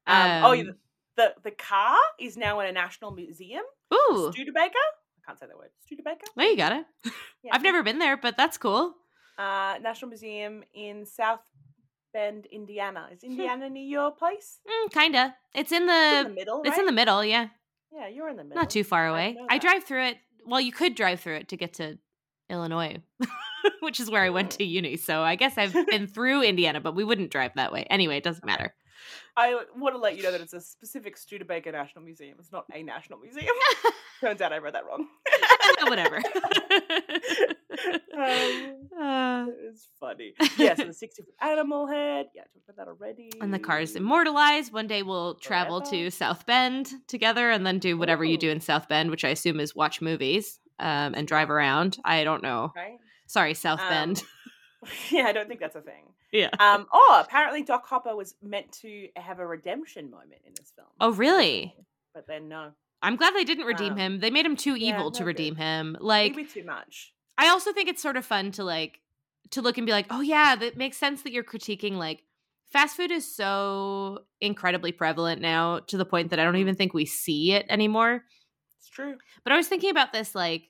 Um, oh, yeah, Um, the the car is now in a national museum. Ooh, Studebaker. I can't say that word. Studebaker. well, you got it. Yeah, I've never been there, but that's cool. uh, National Museum in South Bend, Indiana. Is Indiana near your place? Mm, kinda. It's in It's the. in the middle. It's in the middle. Yeah, Yeah, you're in the middle. not too far away. know I drive through it. Well, you could drive through it to get to Illinois, which is where I went to uni. So I guess I've been through Indiana, but we wouldn't drive that way. Anyway, it doesn't matter. I want to let you know that it's a specific Studebaker National Museum. It's not a national museum. Turns out I read that wrong. Whatever. um, Uh, it's funny. Yeah, so the 60 foot animal head. Yeah, I talked about that already. and the car is immortalized. One day we'll travel Forever. to South Bend together and then do whatever you do in South Bend, which I assume is watch movies um, and drive around. I don't know. Right? Sorry, South Um, Bend. yeah, I don't think that's a thing. yeah. Um, oh, apparently Doc Hopper was meant to have a redemption moment in this film. Oh, really? But then no. I'm glad they didn't redeem Um, him. They made him too yeah, evil to no good. redeem him. Like, Maybe too much. I also think it's sort of fun to like to look and be like, oh yeah, that makes sense that you're critiquing like fast food is so incredibly prevalent now to the point that I don't even think we see it anymore. It's true. But I was thinking about this like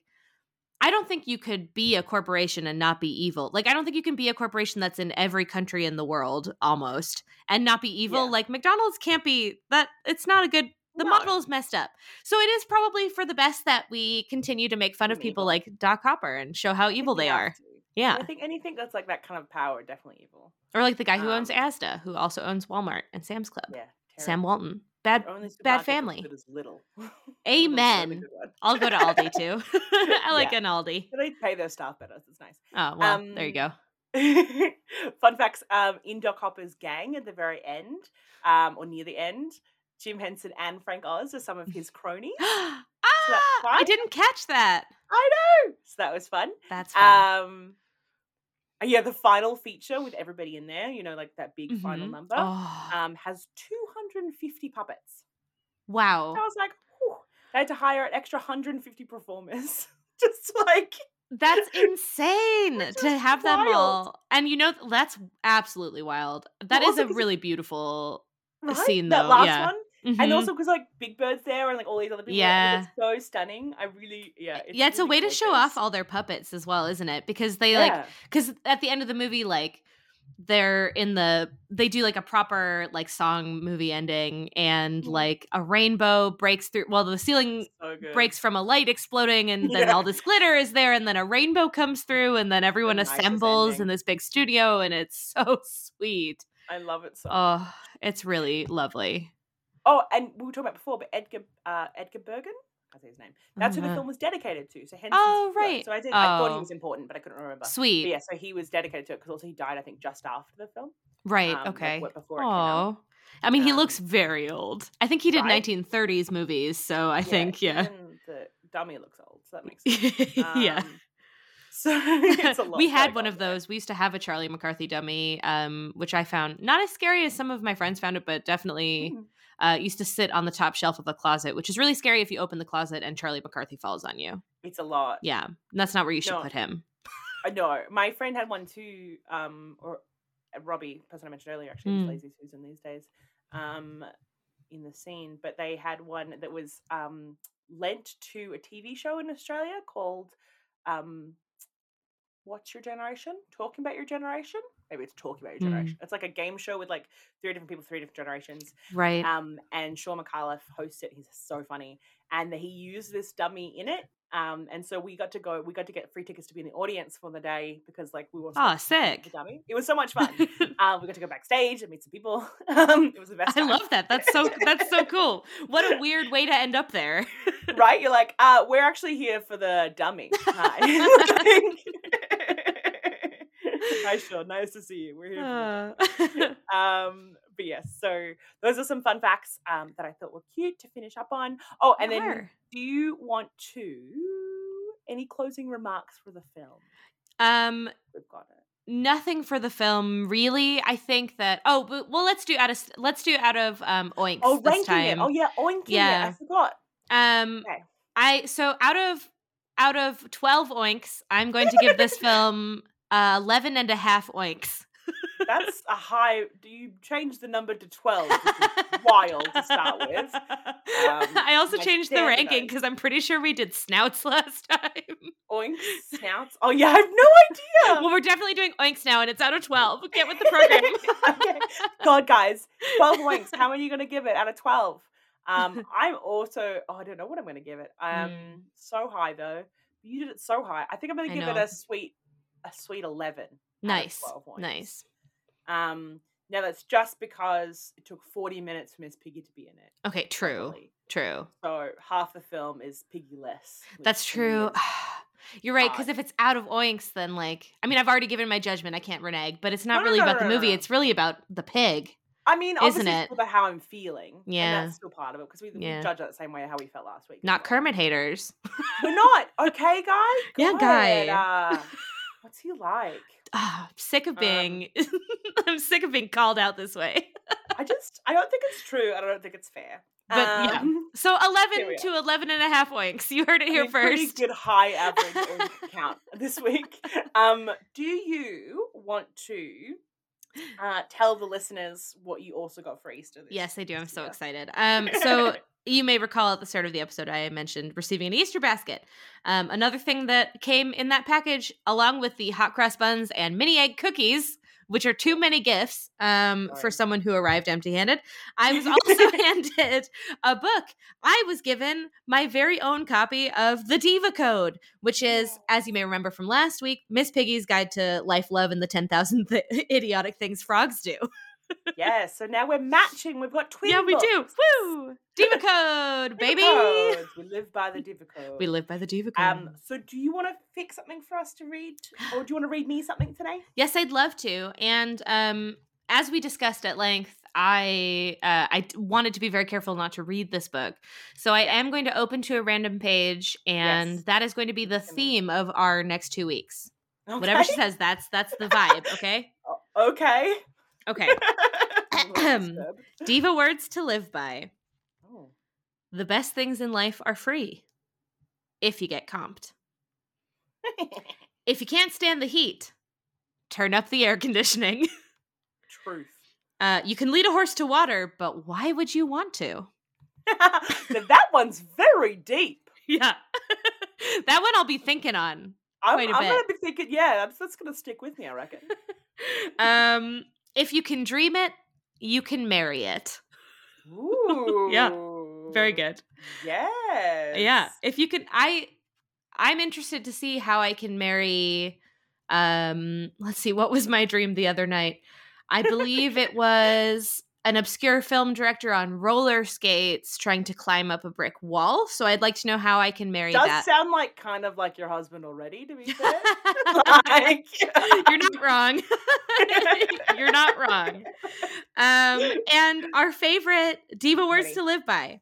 I don't think you could be a corporation and not be evil. Like I don't think you can be a corporation that's in every country in the world almost and not be evil. Yeah. Like McDonald's can't be that it's not a good The No. is messed up. So it is probably for the best that we continue to make fun of people like Doc Hopper and show how evil they are. Yeah. I think anything that's like that kind of power definitely evil. Or like the guy who owns Um, Asda, who also owns Walmart and Sam's Club. Yeah. Sam. Walton. Bad bad family. little. Amen. a good one. I'll go to Aldi too. I like Yeah. an Aldi. They pay their staff better. So it's nice. Oh, well, there you Um, go. Fun facts: um, in Doc Hopper's gang at the very end, um, or near the end, Jim Henson and Frank Oz are some of his cronies. ah, that's I didn't catch that. I know, so that was fun. That's fun. Um, yeah, the final feature with everybody in there, you know, like that big final Mhm. number, Oh, um, has 250 puppets. wow. I was like, Whew. they had to hire an extra 150 performers, just like That's insane to have them all. And you know, that's absolutely wild. That Well, is a really beautiful. right? scene, that though, last yeah. one. And Mhm. also because like Big Bird's there and like all these other people, Yeah. yeah, it's so stunning. I really, yeah, yeah, it's a really way to show off all their puppets as well, isn't it? Because they like because at the end of the movie like they're in the they do like a proper like song movie ending and Mhm. like a rainbow breaks through well the ceiling so breaks from a light exploding and then Yeah. all this glitter is there and then a rainbow comes through and then everyone this assembles in this big studio and it's so sweet I love it so. much. oh it's really lovely Oh, and we were talking about before, but Edgar uh, Edgar Bergen, I say his name. That's who the Uh-huh. film was dedicated to. So hence, Oh, right. So I did. I thought he Oh. was important, but I couldn't remember. But sweet yeah, so he was dedicated to it because also he died, I think, just after the film. right um, okay what- before it came out. oh i mean he Um, looks very old i think he did right? 1930s movies so i think yeah the dummy looks old, so that makes sense. yeah Um, So it's a lot. we had one on of there. those. We used to have a Charlie McCarthy dummy, um, which I found not as scary as some of my friends found it, but definitely Mhm. Uh, used to sit on the top shelf of a closet, which is really scary if you open the closet and Charlie McCarthy falls on you. It's a lot. Yeah, that's not where you should No. put him. I know. My friend had one too, um, or uh, Robbie, person I mentioned earlier, actually, Mm. Lazy Susan these days, um, in the scene. But they had one that was um, lent to a TV show in Australia called um, What's Your Generation? Talking About Your Generation? Maybe it's Talking About Your Mm. Generation. It's like a game show with like three different people, three different generations. Right. Um, and Shaun Micallef hosts it. He's so funny, and he used this dummy in it. Um, and so we got to go. We got to get free tickets to be in the audience for the day because like we were. Aw, supposed to play sick. The dummy. It was so much fun. um, we got to go backstage and meet some people. um, it was the best. I time. love that. That's so that's so cool. What a weird way to end up there. right? You're like, uh, we're actually here for the dummy. Hi. Hi, Shaun. Nice to see you. We're here. For the dummy. Uh, um but yes so those are some fun facts um that i thought were cute to finish up on oh and then do you want to any closing remarks for the film um we've got it nothing for the film really i think that oh but, well let's do out of let's do out of um oinks oh this time it oh yeah oinking Yeah. it i forgot um Okay. i so out of out of 12 oinks i'm going to give this film uh 11 and a half oinks that's a high do you change the number to 12 which is wild to start with i also changed the ranking because i'm pretty sure we did snouts last time oinks snouts oh yeah i have no idea well we're definitely doing oinks now and it's out of 12 get with the program okay. God, guys, 12 oinks. How many are you going to give it out of 12? Um, I'm also, oh, I don't know what I'm going to give it. Um, Mm. so high though. You did it so high. I think I'm going to give it a sweet, a sweet 11. out of nice 12 nice Um, now that's just because it took 40 minutes for Miss Piggy to be in it. okay true luckily. true So half the film is Piggy less. That's true. You're right, because if it's out of oinks, then like, I mean, I've already given my judgment. I can't renege, but it's not No, really no, about no, the movie. It's really about the pig. I mean, Isn't obviously, it? it's about how I'm feeling. Yeah. And that's still part of it because we, Yeah. we judge that the same way how we felt last week. Not. Kermit haters. We're not. Okay, guy? Yeah, Good. guy. Uh, what's he like? Ah, I'm sick of Um, being. I'm sick of being called out this way. I just, I don't think it's true. I don't think it's fair. But, yeah. Um, So 11 to 11 and a half oinks. You heard it I here mean, pretty first. good high average oink count this week. Um, do you want to uh, tell the listeners what you also got for Easter? This Yes, I do. I'm so excited. Um, so you may recall at the start of the episode, I mentioned receiving an Easter basket. Um, another thing that came in that package, along with the hot cross buns and mini egg cookies, which are too many gifts um, for someone who arrived empty handed. I was also handed a book. I was given my very own copy of The Diva Code, which is, as you may remember from last week, Miss Piggy's Guide to Life, Love, and the 10,000 th- Idiotic Things Frogs Do. Yes, so now we're matching. We've got twin yeah, we do. Woo! Diva Code, Diva baby! codes. We live by the Diva code. We live by the Diva Code. Um, so do you want to pick something for us to read, or do you want to read me something today? Yes, I'd love to. And um, as we discussed at length, I uh, I wanted to be very careful not to read this book, so I am going to open to a random page, and Yes. that is going to be the theme of our next two weeks. Whatever she says, that's that's the vibe. Okay, Okay. Okay. Diva words to live by. Oh. The best things in life are free, if you get comped. If you can't stand the heat, turn up the air conditioning. Truth. Uh, you can lead a horse to water, but why would you want to? that one's very deep. Yeah. that one I'll be thinking on. I'm, I'm gonna be thinking, yeah, that's that's gonna stick with me, I reckon. Um, if you can dream it, you can marry it. Ooh. Yeah. Very good. Yes. Yeah. If you can I I'm interested to see how I can marry um let's see what was my dream the other night. I believe it was an obscure film director on roller skates trying to climb up a brick wall. So I'd like to know how I can marry Does that. sound like kind of like your husband already, to be fair. like, You're not wrong. You're not wrong. Um, and our favorite diva words Ready. to live by,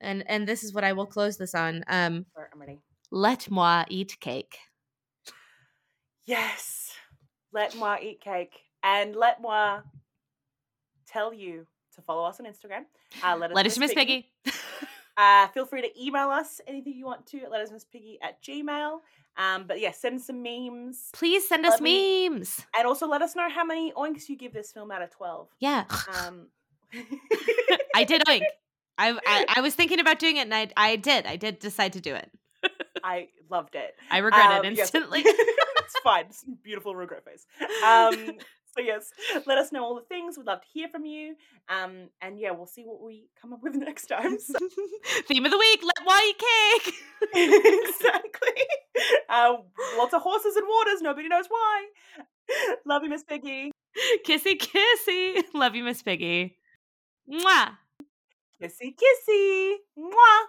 and and this is what I will close this on. Um, I'm ready. let moi eat cake. Yes. Let moi eat cake. And let moi tell you to follow us on Instagram. Uh, let us, Let us miss Piggy. Uh, feel free to email us anything you want to at let us miss piggy at gmail. Um, but yeah, send some memes. Please send us me- memes. And also let us know how many oinks you give this film out of 12. Yeah, Um, I did oink. I, I I was thinking about doing it, and I I did. I did decide to do it. I loved it. I regret Um, it yes. instantly. it's fine. It's beautiful regret face. Um, so yes, let us know all the things. We'd love to hear from you. Um, and yeah, we'll see what we come up with next time. So- Theme of the week: let moi eat cake. exactly. Uh, lots of horses and waters. Nobody knows why. Love you, Miss Piggy. kissy kissy. Love you, Miss Piggy. Mwah. Kissy, kissy. Mwah.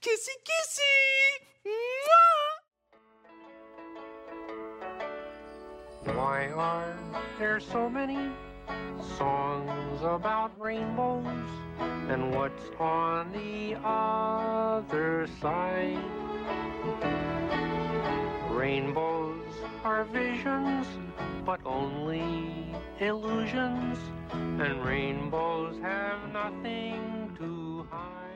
Kissy kissy. Why are there so many songs about rainbows? And what's on the other side? Rainbows are visions, but only illusions. And rainbows have nothing to hide.